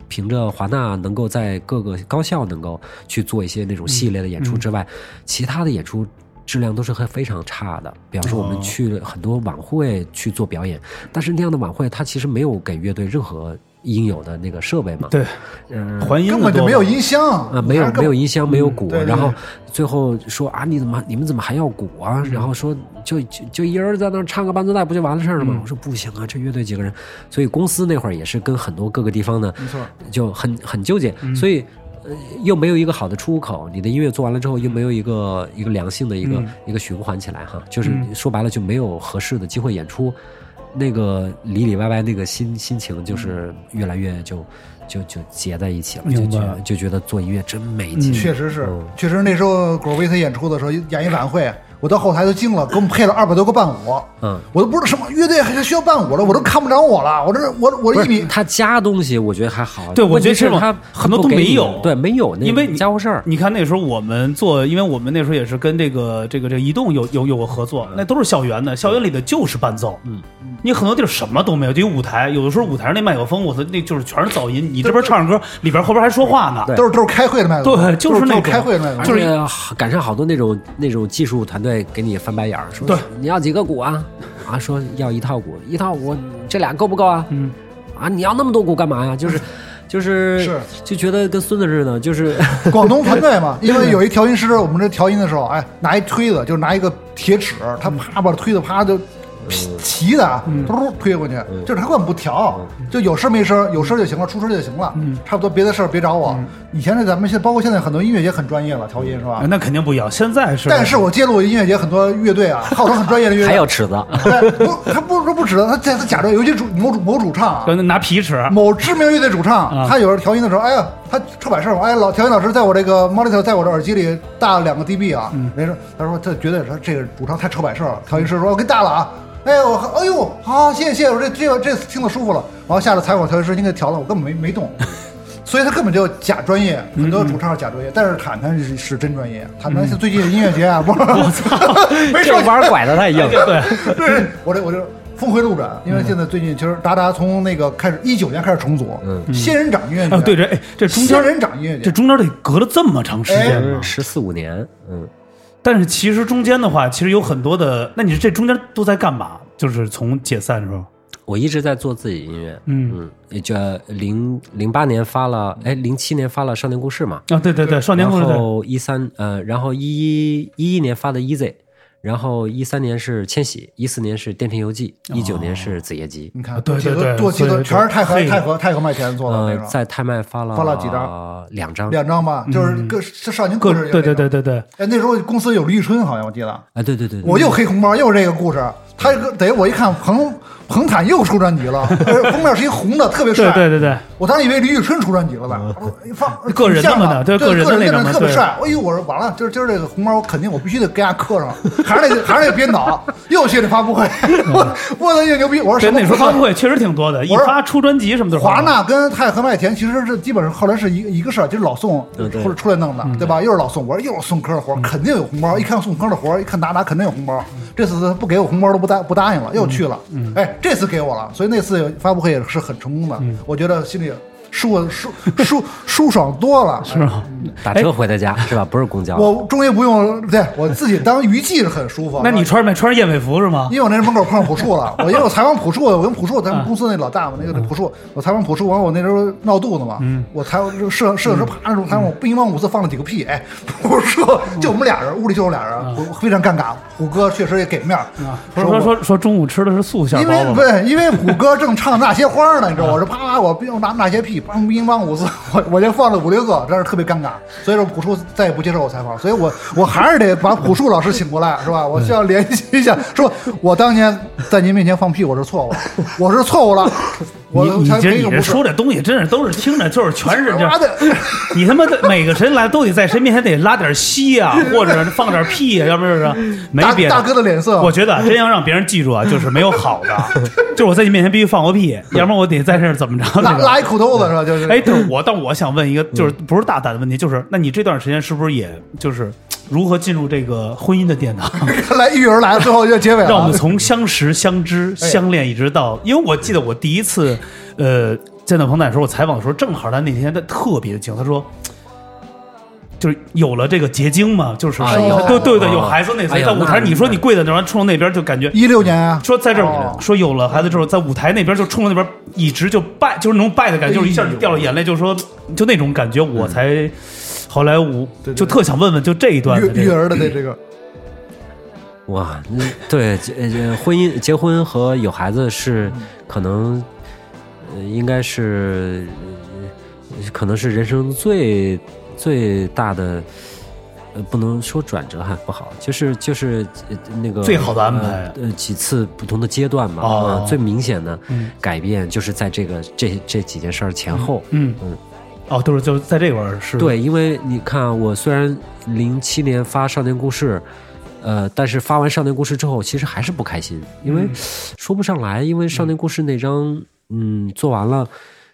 凭着华纳能够在各个高校能够去做一些那种系列的演出之外，其他的演出质量都是很非常差的。比方说，我们去了很多晚会去做表演，但是那样的晚会它其实没有给乐队任何应有的那个设备嘛。对，嗯、还音根本就没有音箱啊，没有没有音箱，没有鼓，对对然后最后说啊，你怎么你们怎么还要鼓啊？嗯然后说就就就一人在那儿唱个伴奏带不就完了事儿了嗯吗？我说不行啊，这乐队几个人，所以公司那会儿也是跟很多各个地方的，没错，就很很纠结，所以。呃，又没有一个好的出口，你的音乐做完了之后，又没有一个一个良性的一个、一个循环起来哈，就是说白了就没有合适的机会演出，那个里里外外那个心心情就是越来越就就就结在一起了，就觉得就觉得做音乐真没劲，确实是嗯，确实那时候果儿 VC 演出的时候，演一晚会，我到后台都惊了，给我们配了二百多个伴舞，嗯，我都不知道什么乐队还需要伴舞了，我都看不着我了，我这我我不一米他加东西，我觉得还好。对我觉得是他很多都没有对，没有那因为你家伙事儿。你看那时候我们做，因为我们那时候也是跟这个这个这个移动有有有过合作，那都是校园的，校园里的就是伴奏。嗯，你很多地儿什么都没有，就有舞台，有的时候舞台上那麦克风，我操，那就是全是噪音。你这边唱着歌，里边后边还说话呢。对都是都是开会的麦克风，对就是那种开会的麦克风，就是赶上好多那种那种技术团队给你翻白眼儿，说对你要几个鼓啊？啊，说要一套鼓，一套鼓这俩够不够啊？嗯，啊，你要那么多鼓干嘛呀？就是 就是是就觉得跟孙子似的，就是 广东团队嘛，因为有一调音师，我们这调音的时候，哎，拿一推子，就拿一个铁尺，他啪把推子啪就齐的啊，嘟推过去，就是他根本不调，就有声没声，有声就行了，出声就行了，差不多别的事儿别找我。以前的咱们现在包括现在很多音乐节很专业了，调音是吧？哎？那肯定不一样。现在是，但是我揭露音乐节很多乐队啊，号称很专业的乐队，还有尺子。对不，他不说不止，他他他假装，尤其主某主某主唱啊，跟拿皮尺，某知名乐队主唱，啊。他有时候调音的时候，哎呀，他臭摆事儿嘛，哎，老调音老师在我这个 monitor 在我这耳机里大了两个 dB 啊，嗯。人说他说他觉得他这个主唱太臭摆事儿了，调音师说我给大了啊。哎我哎呦，好，谢谢谢谢，我这这个这次听得舒服了。然后下来采访调音师，你给调了，我根本没没动，所以他根本就假专业，很多主唱是假专业，但是坦坦是是真专业。坦坦是最近音乐节啊，不是，没这说弯儿拐的太硬。对，对，我这我这峰回路转，因为现在最近其实达达从那个开始一九年开始重组，嗯。仙人掌音乐节，啊，对这哎这中间仙人掌音乐节，这中间得隔了这么长时间呢。十四五年，嗯，但是其实中间的话，其实有很多的，那你这中间都在干嘛？就是从解散的时候，我一直在做自己音乐，嗯。嗯，也就零零八年发了，哎，零七年发了《少年故事》嘛，啊，对对对，少年然故事然，后一三呃，然后一一一一年发的 Easy，然后一三年是千禧，一四年是电瓶游记，一九年是子夜集。你看，啊对对对多几个全是泰和嘿太和太和麦田做的呃那，种，在泰麦发了发了几张？两张。两张吧，就是各这少年故各事，对对对。对对，哎，那时候公司有李宇春，好像我记得，哎，对对对，我又黑红包，又是这个故事。他这个得我一看横彭坦又出专辑了，呃封面是一红的，特别帅。对对对对，我当时以为李宇春出专辑了呢，放个人的嘛对对个人的特别帅。哎呦，我说完了，今儿今儿这个红包我肯定我必须得给人家刻上，还是那还是那个编导，又去那发布会，我我的也牛逼，我说对，什么那时候发布会确实挺多的，一我说发出专辑什么的华纳跟泰和麦田其实是基本上后来是一个一个事儿，就是老宋或者出来弄的，对吧？又是老宋，我说又是宋柯的活，肯定有红包。一看宋柯的活，一看达达肯定有红包。这次不给我红包都不答不答应了，又去了。哎，这次给我了，所以那次发布会也是很成功的，我觉得心里舒舒舒 舒爽多了。是吗？打车回的家是吧？不是公交。我终于不用对我自己当娱记是很舒服。那你穿没穿燕尾服是吗？因为我那门口碰上朴树了，我因为我采访朴树，我跟朴树，咱们公司那老大嘛，那个朴树，我采访朴树，完我那时候闹肚子嘛，我采访摄摄影师啪那种采访我，乒乓五四放了几个屁，哎，朴树 就我们俩人，屋里就我俩人，我非常尴尬。虎哥确实也给面儿，说说我说说中午吃的是素馅因为对，因为虎哥正唱那些花呢，你知道，我是啪啪我并拿那些屁，梆乒乓五四，我我就放了五六个，真是特别尴尬。所以说朴树再也不接受我采访，所以我我还是得把朴树老师请过来，是吧？我需要联系一下，说我当年在您面前放屁，我是错误，我是错误了。我你你这你这说这东西真是都是听着就是全是 这妈的，你他妈的每个人来都得在谁面前得拉点稀啊，或者放点屁啊，要不就是没别的。大大哥的脸色，我觉得真要让别人记住啊，就是没有好的，就是我在你面前必须放个屁，要不然我得在这儿怎么着那个。拉拉一裤兜子是吧？就是哎，对我，但我想问一个，就是不是大胆的问题，就是那你这段时间是不是也就是如何进入这个婚姻的殿堂？看来育儿来了，最后就结尾了。让我们从相识、相知、哎相恋，一直到，因为我记得我第一次，呃，见到彭坦的时候，我采访的时候，正好他那天他特别的惊，他说。就是有了这个结晶嘛，就是对对对，啊有孩子那次在舞台，你说你跪在那儿，冲着那边就感觉一六年啊，说在这说有了孩子之后，在舞台那边就冲着那边一直就拜，就是那种拜的感觉，就是一下就掉了眼泪，就是说就那种感觉，我才后来我就特想问问，就这一段的这个育育儿的这这个，哇，嗯对，结呃婚姻、结婚和有孩子是可能，呃，应该是，呃可能是人生最最大的，呃，不能说转折哈，不好，就是就是呃那个最好的安排呃，呃几次不同的阶段嘛，哦啊最明显的嗯。改变就是在这个这这几件事儿前后，嗯嗯。哦，都是就是在这块儿是对，因为你看啊，我虽然零七年发《少年故事》，呃，但是发完《少年故事》之后，其实还是不开心，因为嗯。说不上来，因为《少年故事》那张，嗯，做完了，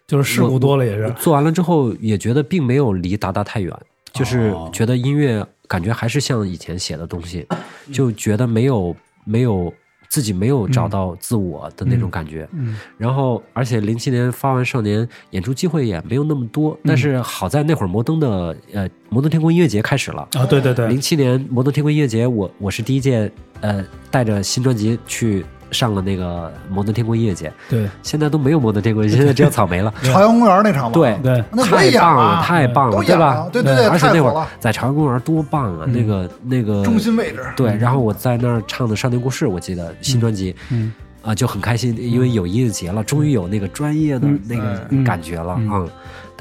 就是事故多了也是做完了之后，也觉得并没有离达达太远，就是哦觉得音乐感觉还是像以前写的东西，就觉得没有没有自己没有找到自我的那种感觉。嗯然后，而且零七年发完《少年》，演出机会也没有那么多，但是好在那会儿摩登的呃摩登天空音乐节开始了。啊，对对对零，七年摩登天空音乐节，我我是第一届呃带着新专辑去上了那个摩登天空音乐节，对。现在都没有摩登天空，现在只有草莓了。朝阳公园那场吗，对。对。太棒了，啊太棒了，对吧？对对对而且那会儿太火了。在朝阳公园多棒啊！那个那个中心位置，对，然后我在那儿唱的《少年故事》，我记得新专辑，嗯。啊，就很开心，因为有音乐节了，终于有那个专业的嗯。那个嗯。感觉了嗯。啊。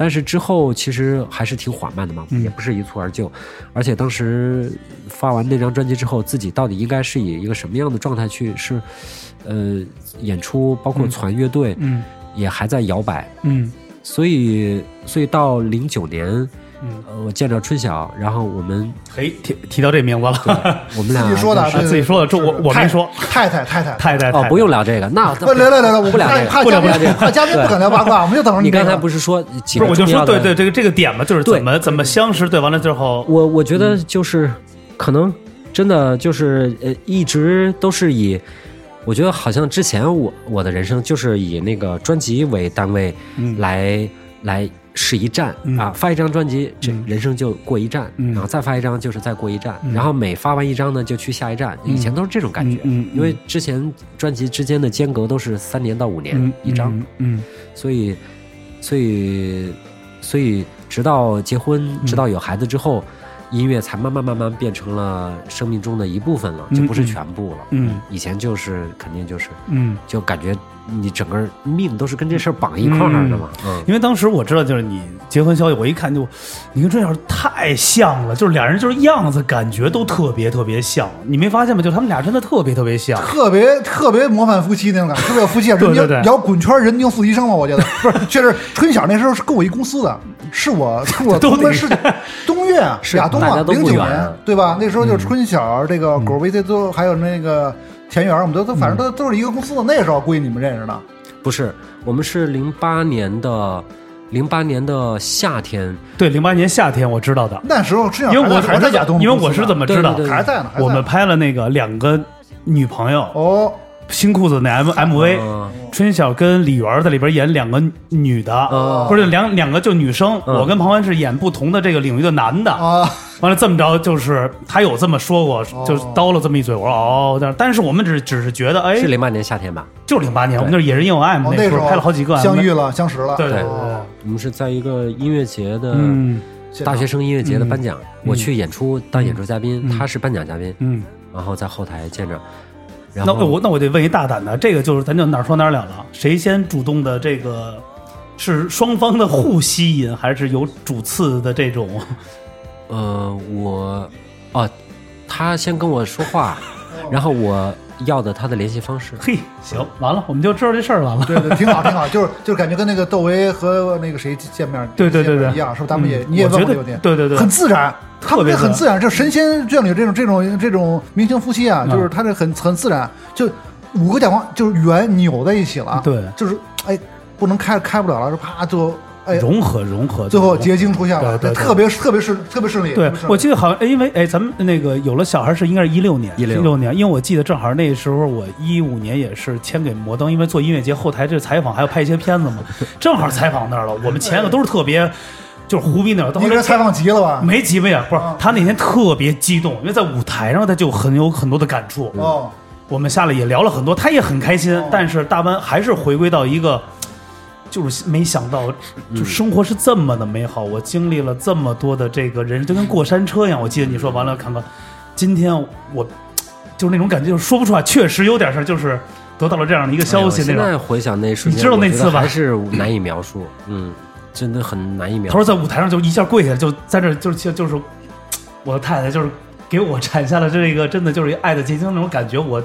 但是之后其实还是挺缓慢的嘛，嗯也不是一蹴而就。而且当时发完那张专辑之后，自己到底应该是以一个什么样的状态去是，呃，演出，包括传乐队，嗯也还在摇摆。嗯所以，所以到零九年，嗯，呃，我见着春晓，然后我们嘿，提提到这名字了，我们俩自己说的，自己说的这我我没说太太太太，太太太，哦不用聊这个，那不聊聊聊聊，我不聊这个怕嘉宾不聊这个怕嘉宾不敢聊八卦，我们就等着你刚才不是说几不是，我就个重要的？说对对，这个这个点嘛，就是怎么怎么相识，对，完了之后，我我觉得就是可能真的就是呃，一直都是以，我觉得好像之前我我的人生就是以那个专辑为单位嗯来、来试一站、嗯。啊，发一张专辑，这嗯。人生就过一站，嗯。然后再发一张就是再过一站，嗯。然后每发完一张呢就去下一站，以前都是这种感觉，因为之前专辑之间的间隔都是三年到五年嗯一张，，嗯所以，所以，所以，直到结婚，直到有孩子之后，音乐才慢慢慢慢变成了生命中的一部分了，就不是全部了。嗯。以前就是肯定就是嗯。就感觉你整个命都是跟这事儿绑一块儿的嘛。嗯，因为当时我知道，就是你结婚消息，我一看就，你跟春晓太像了，就是俩人就是样子感觉都特别特别像，你没发现吗？就他们俩真的特别特别像。特别特别模范夫妻那种感觉，特别有夫妻啊！人家对对对摇滚圈人丁四级生嘛，我觉得 不是，确实春晓那时候是跟我一公司的，是我 是我都得同门师东岳啊，是亚东啊，零九年对吧？那时候就是春晓这个狗 VC 都还有那个田园，我们都都反正都都是一个公司的。那时候估计你们认识的，不是，我们是零八年的零八年的夏天，对，零八年夏天我知道的，那时候因为我还在亚东因为我是怎么知道对对对还在呢，还在。呢我们拍了那个两个女朋友哦，新裤子那 M M V，嗯春晓跟李媛在里边演两个女的，哦。不是两两个就女生，嗯。我跟庞欢是演不同的这个领域的男的。啊，完了这么着，就是他有这么说过，就是叨了这么一嘴。我说哦，但但是我们只只是觉得，哎是，零八年夏天吧？就是零八年，我们就是野人也有爱嘛，哦，那时候拍了好几个相遇了，相识了，对对对哦。我们是在一个音乐节的嗯。大学生音乐节的颁奖，我去演出当演出嘉宾，嗯。他是颁奖嘉宾，嗯。然后在后台见着，然那我那我得问一大胆的，这个就是咱就哪儿说哪儿了了，谁先主动的这个是双方的互吸引，还是有主次的这种？呃，我啊，他先跟我说话，然后我要的他的联系方式。嘿，行，完了，我们就知道这事儿完了。对对，挺好挺好，就是就是感觉跟那个窦唯和那个谁见面，对对对对。见面一样，是不是？咱们也嗯你也觉得问过有点，对对对。很自然，他们特别很自然，这神仙眷侣这种这种这种明星夫妻啊，嗯就是他这很很自然，就五个甲光就是圆扭在一起了，对。就是哎不能开开不了了，就啪就哎融合融合，最后结晶出现了，对对对特别特别顺特别顺利。对我记得好像，哎因为哎，咱们那个有了小孩是应该是一六年，16六年，因为我记得正好那时候我一五年也是签给摩登，因为做音乐节后台这采访还要拍一些片子嘛，正好采访那儿了。我们前个都是特别就是胡逼那儿，你给他采访急了吧？没几位啊，不是啊他那天特别激动，因为在舞台上他就很有很多的感触。哦，我们下来也聊了很多，他也很开心哦，但是大班还是回归到一个。就是没想到，就生活是这么的美好。我经历了这么多的这个人，就跟过山车一样。我记得你说完了，看看，今天我就是那种感觉，就是说不出来，确实有点事儿，就是得到了这样的一个消息。现在回想那瞬间，你知道那次吧还是难以描述，嗯，真的很难以描述。他说在舞台上就一下跪下来，就在这儿就就就是我的太太就是给我产下了这个真的就是一爱的结晶那种感觉。我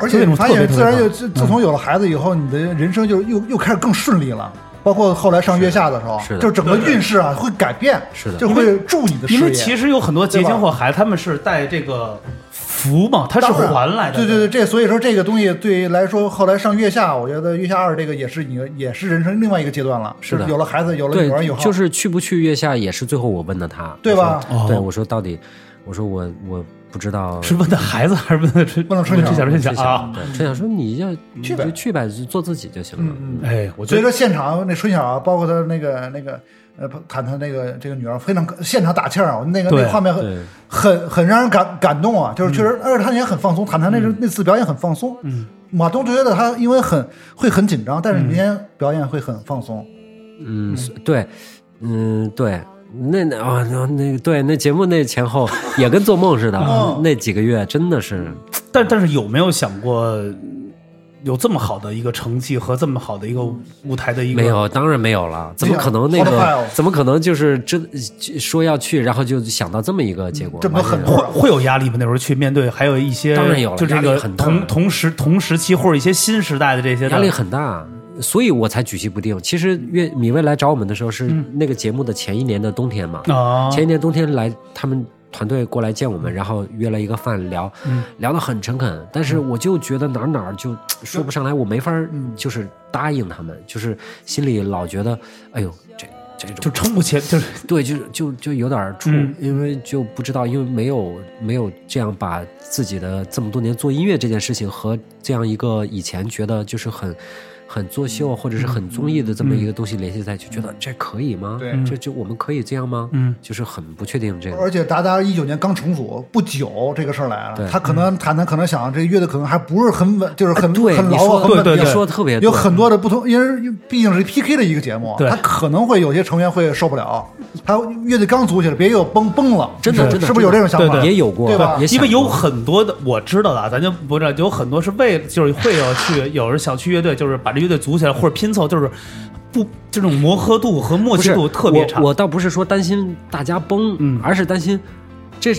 而且你发现，自然就自自从有了孩子以后，你的人生就又又开始更顺利了。包括后来上月下的时候，是的就整个运势啊会改变，是的就会助你的事业。因为其实有很多结晶或孩子，他们是带这个福嘛，他是还来的。对对对，这所以说这个东西对于来说，后来上月下，我觉得月下二这个也是你也是人生另外一个阶段了。是的有了孩子，有了女儿以，后，就是去不去月下也是最后我问的他，对吧哦对，我说到底，我说我我不知道是问的孩子还是问的春问的春晓春晓春晓春啊？对，春晓说你要去呗去呗，就做自己就行了。嗯嗯。哎，我觉得所以说现场那春晓啊，包括他那个那个呃谈他那个这个女儿，非常现场打气儿啊，那个那个画面很很很让人感感动啊，就是确实，而且他也很放松，谈谈那那次表演很放松。嗯，马东觉得他因为很会很紧张，但是明天表演会很放松。嗯，对，嗯，对，那那啊，那那个对，那节目那前后也跟做梦似的，嗯 那几个月真的是，但但是有没有想过有这么好的一个成绩和这么好的一个舞台的一个没有，当然没有了，怎么可能那个哦？怎么可能就是真说要去，然后就想到这么一个结果？这不很会会有压力吗？那时候去面对还有一些，当然有了就这个很同同时同时期或者一些新时代的这些的压力很大，所以我才举棋不定。其实月米未来找我们的时候是嗯。那个节目的前一年的冬天嘛，啊，前一年冬天来他们团队过来见我们，然后约了一个饭聊，嗯。聊得很诚恳，但是我就觉得哪儿哪儿就说不上来，我没法儿嗯。就是答应他们，就是心里老觉得，哎呦这。这种就撑不起，就是 对，就就就有点儿怵，嗯。因为就不知道，因为没有没有这样把自己的这么多年做音乐这件事情和这样一个以前觉得就是很很作秀或者是很综艺的这么一个东西联系在一起，觉得这可以吗？对。这就我们可以这样吗？嗯，就是很不确定这个。而且达达一九年刚重组不久，这个事儿来了，他可能谈谈可能想这个乐队可能还不是很稳，就 是很很牢稳定对对对。你说的特别有很多的不同，因为毕竟是 PK 的一个节目，对。他可能会有些成员会受不了。他乐队刚组起来，别又崩崩了，真的真的是是不是有这种想法？对对。也有过，对吧？因为有很多的我知道的啊，咱就不知道，有很多是为就是会有去，有人想去乐队，就是把这乐队组起来或者拼凑，就是不这种磨合度和默契度特别差。我。我倒不是说担心大家崩，嗯而是担心这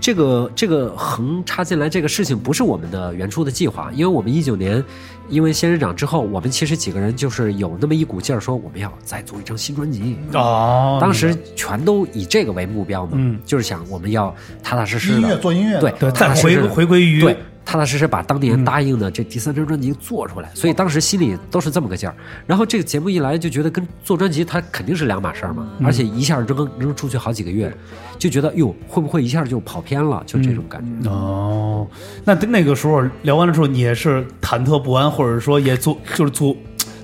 这个这个横插进来这个事情不是我们的原初的计划，因为我们一九年因为仙人掌之后，我们其实几个人就是有那么一股劲儿，说我们要再做一张新专辑。哦，当时全都以这个为目标嘛，嗯就是想我们要踏踏实实音乐的做音乐，对对再回踏踏实实地回归于对，踏踏实实把当年嗯答应的这第三张专辑做出来，所以当时心里都是这么个劲儿。然后这个节目一来，就觉得跟做专辑它肯定是两码事儿嘛，嗯而且一下扔扔出去好几个月，就觉得哟会不会一下就跑偏了，就这种感觉。哦，那那个时候聊完了之后，你也是忐忑不安，或者说也做就是做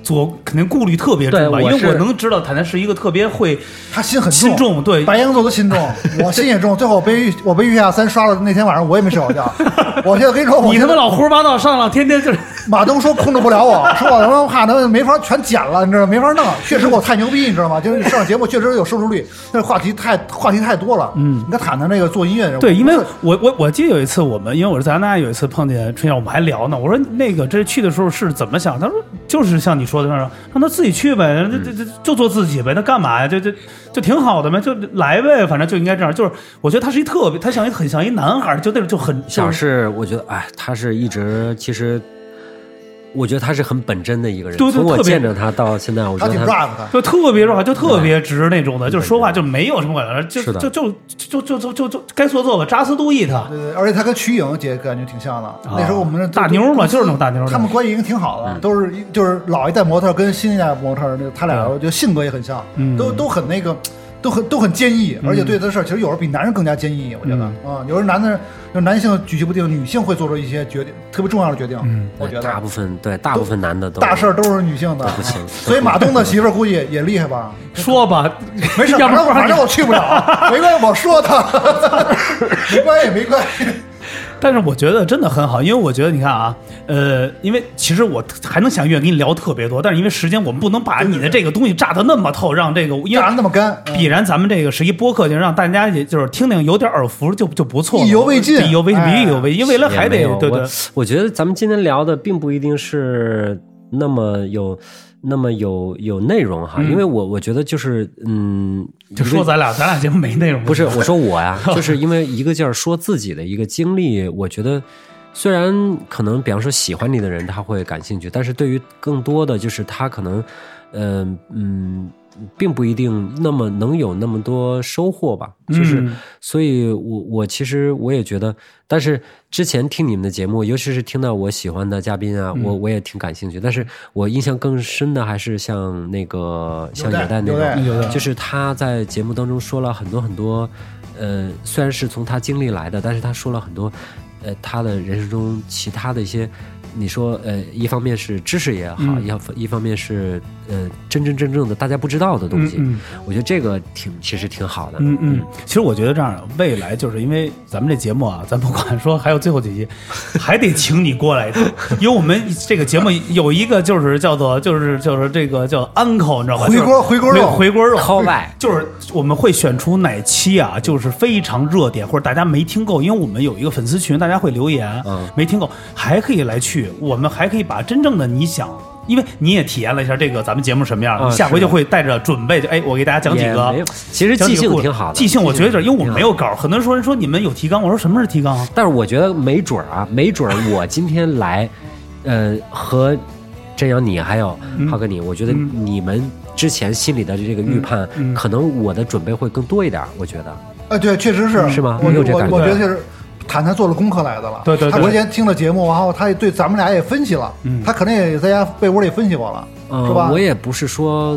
做肯定顾虑特别重因为我能知道坦坦是一个特别会他心很心重，对，白羊座的心重，我心也重。最后我被我被月下三刷了，那天晚上我也没睡好觉。我现在跟你说，你他妈老胡说八道上了，天天就是 马东说控制不了我，说我他妈怕他没法全剪了，你知道没法弄。确实我太牛逼，你知道吗？就是上节目确实有收视率，但是话题太话题太多了。嗯，你看谈谈那个做音乐的，对，因为我我我我记得有一次我们，因为我是在加拿大，有一次碰见春晓，我们还聊呢。我说那个这去的时候是怎么想？他说就是像你说的那样，让他自己去呗，这这这就做自己呗，他干嘛呀？就就就挺好的呗，就来呗，反正就应该这样。就是我觉得他是一特别，他像一很像一男孩，就那种就很小就是是我觉得，哎，他是一直其实，我觉得他是很本真的一个人。对对从我特别见着他到现在，我觉得他挺的。就特别 rap，，就特别直那种的，就是说话就没有什么就就就就就就就就该做做吧，扎斯杜伊他。对对，而且他跟瞿颖姐感觉挺像的。那时候我们那大妞嘛就是那种大妞他们关系已经挺好的，都是就是老一代模特跟新一代模特，那个他俩我觉得性格也很像，嗯都都很那个。都很都很坚毅，而且对的事儿其实有时候比男人更加坚毅。我觉得啊，有时候男的，就男性举棋不定，女性会做出一些决定，特别重要的决定。我觉得大部分对大部分男的都大事儿都是女性的，不行所以马东的媳妇儿估计也也厉害吧？说吧，没事，要不反正反正我去不了，没关系，我说他，没关系，没关系。但是我觉得真的很好，因为我觉得你看啊，呃，因为其实我还能想愿意跟你聊特别多，但是因为时间，我们不能把你的这个东西炸得那么透，让这个因炸得那么干，嗯。必然咱们这个是一播客，就让大家也就是听听有点耳福就就不错了，意犹未尽。意犹未尽，哎意犹未尽，因为未来还也没有得对。对我，我觉得咱们今天聊的并不一定是那么有那么有有内容哈，因为我我觉得就是嗯，就说咱俩 咱俩节目没内容，不是我说我呀，就是因为一个劲儿说自己的一个经历，我觉得。虽然可能，比方说喜欢你的人他会感兴趣，但是对于更多的就是他可能，嗯、嗯，并不一定那么能有那么多收获吧。就是，嗯所以我我其实我也觉得，但是之前听你们的节目，尤其是听到我喜欢的嘉宾啊，我我也挺感兴趣。但是我印象更深的还是像那个像有蛋那种，就是他在节目当中说了很多很多，呃，虽然是从他经历来的，但是他说了很多，呃，他的人生中其他的一些，你说，呃，一方面是知识也好，嗯一方一方面是呃真真正正的大家不知道的东西，嗯嗯。我觉得这个挺其实挺好的。嗯嗯，其实我觉得这样，未来就是因为咱们这节目啊，咱不管说还有最后几集，还得请你过来一趟，因为我们这个节目有一个就是叫做就是就是这个叫 uncle，你知道吧？回锅回锅肉。回锅肉。Call back 就是我们会选出哪期啊，就是非常热点或者大家没听够，因为我们有一个粉丝群，大家会留言，嗯。没听够还可以来去，我们还可以把真正的你想。因为你也体验了一下这个咱们节目什么样，啊下回就会带着准备，就哎，我给大家讲几个没有，其实即兴挺好的，即兴我觉得就是因为我们没有稿，很多人说人说你们有提纲，我说什么是提纲啊？但是我觉得没准儿啊，没准儿我今天来，呃，和真阳你还有浩哥你，我觉得嗯你们之前心里的这个预判，嗯。嗯。可能我的准备会更多一点。我觉得，啊，对，确实是。是吗？我有这感觉？我觉得确实。坦坦做了功课来的了，对对对。他之前听了节目，然后他也对咱们俩也分析了，嗯。他肯定也在家被窝里分析过了，呃，是吧？我也不是说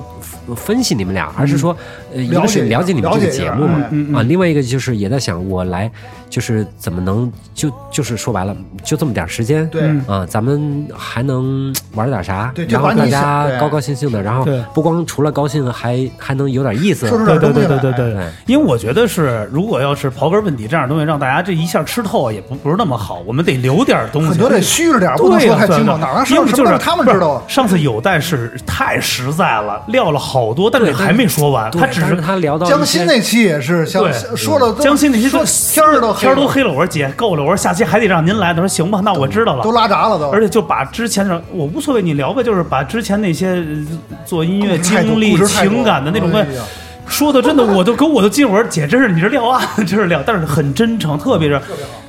分析你们俩，而是说，呃，一个是了解了解你们这个节目嘛啊，另外一个就是也在想，我来就是怎么能就就是说白了，就这么点时间，对嗯啊，咱们还能玩点啥？对然后大家高高兴兴的，然后不光除了高兴，还还能有点意思。对对。对对对对哎，因为我觉得是，如果要是刨根问底这样的东西，让大家这一下吃透，也不不是那么好。我们得留点东西，很多得虚着点，不能，说太清楚，哪能因为就是说什么都是他们知道啊不。是上次有代是太实在了，撂了好多，但是对还没说完，他只但是他聊到江心那期也是，像对说了江心那期说天儿都天儿都黑了。我说姐够了，我说下期还得让您来。他说行吧，那我知道了都。拉闸了都。而且就把之前的我无所谓，你聊呗，就是把之前那些呃做音乐经历、情感的那种东西哎呀说的，真的我都跟我都惊，我说姐，真是你这撂啊，真是撂，但是很真诚，特别是。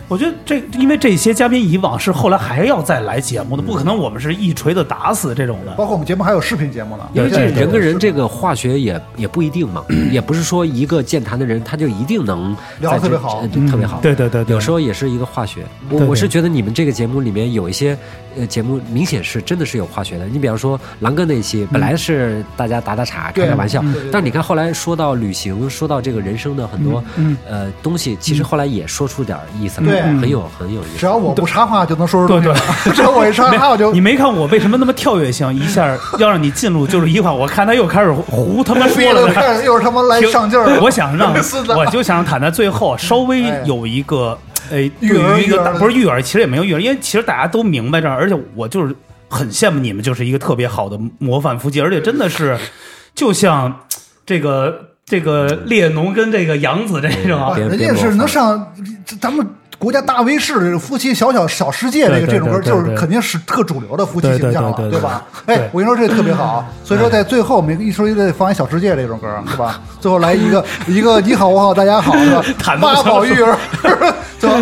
我觉得这，因为这些嘉宾以往是后来还要再来节目的，不可能我们是一锤子打死这种的。包括我们节目还有视频节目呢，因为这人跟人这个化学也也不一定嘛，也不是说一个健谈的人他就一定能聊特别好。特别好。对对对对，有时候也是一个化学。我我是觉得你们这个节目里面有一些呃节目明显是真的是有化学的。你比方说狼哥那一期，本来是大家打打岔、对开开玩笑但是你看后来说到旅行，说到这个人生的很多嗯呃东西，其实后来也说出点意思来，对很有很有意思。只要我不插话就能说出对对，只要我一插话我就你没看我为什么那么跳跃性，一下要让你进入就是一句话，我看他又开始胡他妈说了开始又是他妈来上劲儿了。我想让，我就想让坦在最后稍微哎有一个，哎，育对于一个不是育儿，其实也没有育儿，因为其实大家都明白这儿，而且我就是很羡慕你们，就是一个特别好的模范夫妻，而且真的是就像这个这个列侬跟这个杨子这种人家是能上咱们国家大卫视这个夫妻小小小世界这个这种歌，就是肯定是特主流的夫妻形象了，对吧？对哎，我跟你说这个特别好，所以说在最后每个一说一个放一小世界这种歌，是吧？最后来一个 一个你好我好大家好，是吧 坦？白妈宝育儿，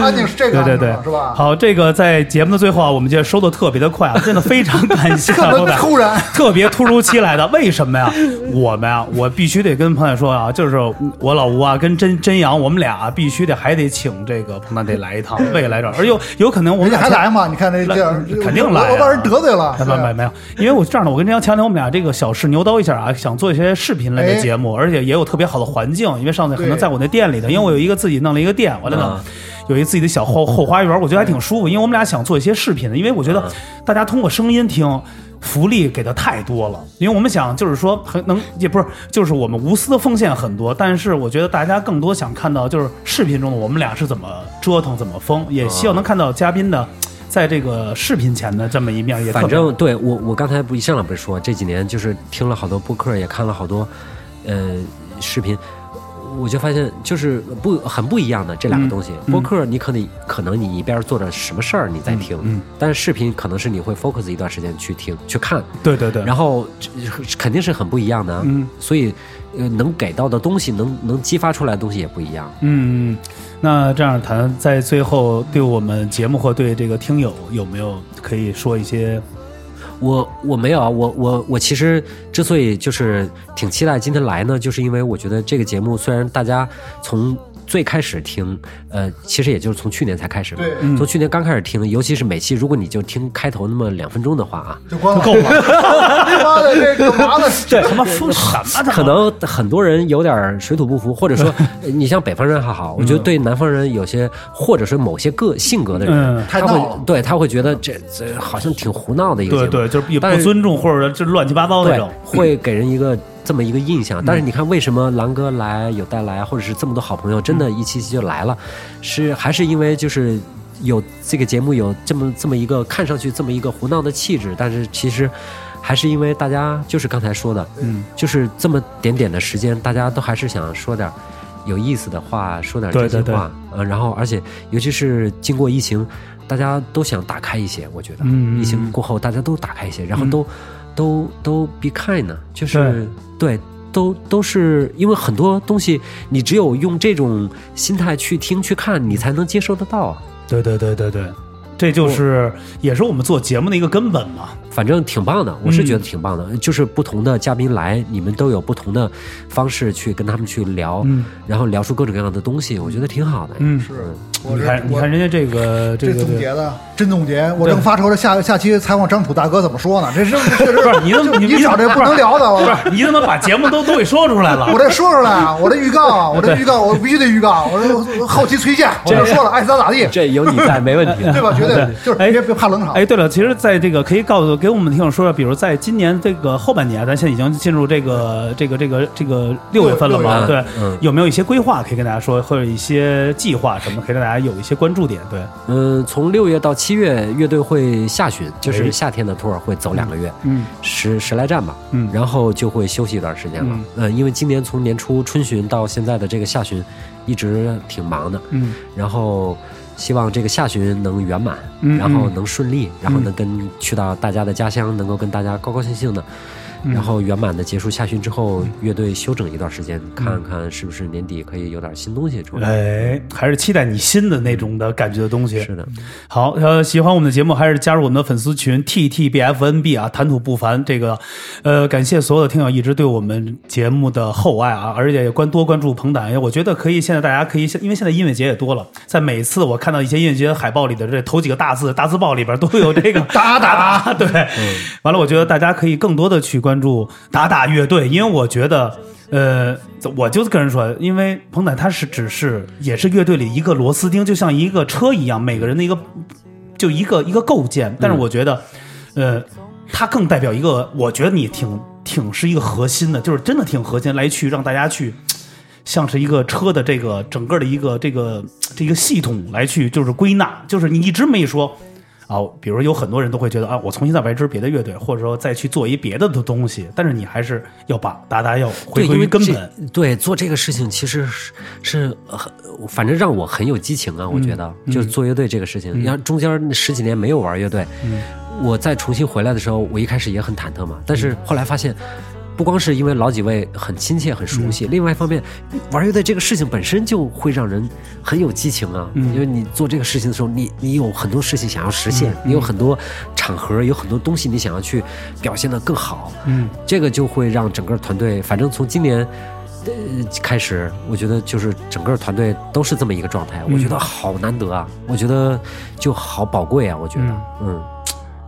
安静是这个对对对是吧？好，这个在节目的最后啊，我们就收的特别的快啊，真的非常感谢 特别突然特别突如其来的。为什么呀？我们啊，我必须得跟朋友说啊，就是我老吴啊，跟真真阳，我们俩必须得还得请这个彭大得来一趟，未来这儿，而有有可能我们俩还来吗？你看这这样，肯定来啊我我把人得罪了。没没没有，因为我这样的，我跟真阳前两天我们俩这个小试牛刀一下啊，想做一些视频类的节目，而且也有特别好的环境，因为上次可能在我那店里头，因为我有一个自己弄了一个店，完了呢。啊有一自己的小后后花园，我觉得还挺舒服，因为我们俩想做一些视频的，因为我觉得大家通过声音听，福利给的太多了，因为我们想就是说很能也不是，就是我们无私的奉献很多，但是我觉得大家更多想看到就是视频中的我们俩是怎么折腾、怎么疯，也希望能看到嘉宾的在这个视频前的这么一面，也反正对我，我刚才不一上来不是说这几年就是听了好多播客，也看了好多呃视频，我就发现就是不很不一样的这两个东西。播客你可能可能你一边做着什么事儿你在听，嗯但是视频可能是你会 focus 一段时间去听去看，对对对，然后这肯定是很不一样的啊。嗯所以呃能给到的东西，能能激发出来的东西也不一样。嗯，那这样谈在最后对我们节目或对这个听友有没有可以说一些？我我没有啊，我我我其实之所以就是挺期待今天来呢，就是因为我觉得这个节目虽然大家从最开始听，呃，其实也就是从去年才开始，从去年刚开始听，尤其是每期，如果你就听开头那么两分钟的话啊，就关了，够了，妈的，这干嘛呢？这他妈说什么呢？可能很多人有点水土不服，或者说呃你像北方人还好，我觉得对南方人有些，或者是某些个性格的人，嗯。他会对他会觉得这这好像挺胡闹的一个节目，对对，就是也不尊重或者就乱七八糟那种。，会给人一个这么一个印象。但是你看，为什么狼哥来有带来，或者是这么多好朋友，真的一期期就来了，是还是因为就是有这个节目有这么这么一个看上去这么一个胡闹的气质，但是其实。还是因为大家就是刚才说的，嗯，就是这么点点的时间，大家都还是想说点有意思的话，说点真心话，呃，然后而且尤其是经过疫情，大家都想打开一些，我觉得，嗯嗯疫情过后大家都打开一些，然后嗯都、都都 be kind 呢，就是对。都都是因为很多东西，你只有用这种心态去听去看，你才能接受得到啊。对对对对对，这就是也是我们做节目的一个根本嘛。反正挺棒的，我是觉得挺棒的。就是不同的嘉宾来，你们都有不同的方式去跟他们去聊，嗯然后聊出各种各样的东西，我觉得挺好的。嗯，是，你看，你看人家这个这这个总结的真总结，我正发愁着下下期采访张楚大哥怎么说呢？这是确实 不是你怎么你你找这不能聊的，我不是你怎么把节目都都给说出来了？我这说出来啊，我这预告啊，我这预告我必须得预告，我这后期推荐，我这说了，爱咋咋地，这有你在没问题。对吧？绝对就是哎别别怕冷场。哎，对了，其实在这个可以告诉给我们听众说说，比如在今年这个后半年，咱现在已经进入这个这个这个这个六月份了嘛？对，嗯。有没有一些规划可以跟大家说，或者一些计划什么，可以让大家有一些关注点？对，嗯，从六月到七月，乐队会下旬，就哎。是夏天的 tour 会走两个月，嗯。十十来站吧，嗯。然后就会休息一段时间了。嗯。嗯，因为今年从年初春巡到现在的这个下旬，一直挺忙的，嗯。然后希望这个下旬能圆满，嗯然后嗯能顺利，然后能跟去到大家的家乡，能够跟大家高高兴兴的。嗯然后圆满的结束夏训之后，乐队休整一段时间，看看是不是年底可以有点新东西出来。哎，还是期待你新的那种的感觉的东西。是的，好，呃，喜欢我们的节目，还是加入我们的粉丝群 T T B F N B 啊，谈吐不凡。这个，呃，感谢所有的听友一直对我们节目的厚爱啊，而且也关多关注彭胆。我觉得可以，现在大家可以，因为现在音乐节也多了，在每次我看到一些音乐节海报里的这头几个大字大字报里边都有这个哒哒哒，对，完了，我觉得大家可以更多的去关注打打乐队，因为我觉得。呃，我就跟人说，因为彭仔他是只是也是乐队里一个螺丝钉，就像一个车一样，每个人的一个就一个一个构建。但是我觉得，呃，他更代表一个，我觉得你挺挺是一个核心的，就是真的挺核心，来去让大家去像是一个车的这个整个的一个这个这个系统来去就是归纳，就是你一直没说。啊，比如有很多人都会觉得啊，我重新再玩一支别的乐队，或者说再去做一别的的东西，但是你还是要把达达要回对，归于根本。对，做这个事情其实是是很，反正让我很有激情啊！我觉得，就是做乐队这个事情，你要、中间十几年没有玩乐队，我再重新回来的时候，我一开始也很忐忑嘛，但是后来发现。不光是因为老几位很亲切、很熟悉，另外一方面，玩乐队这个事情本身就会让人很有激情啊。因为你做这个事情的时候，你你有很多事情想要实现，你有很多场合，有很多东西你想要去表现的更好。嗯，这个就会让整个团队，反正从今年。呃，开始我觉得就是整个团队都是这么一个状态，我觉得好难得啊，我觉得就好宝贵啊，我觉得，嗯，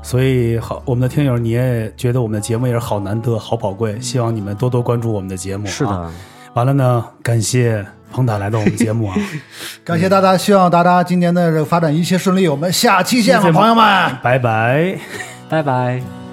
所以好，我们的听友你也觉得我们的节目也是好难得、好宝贵，希望你们多多关注我们的节目、啊。是的，完了呢，感谢彭达来到我们节目啊，感谢大家，希望大家今年的这个发展一切顺利，我们下期见吧，朋友们。拜拜。拜拜。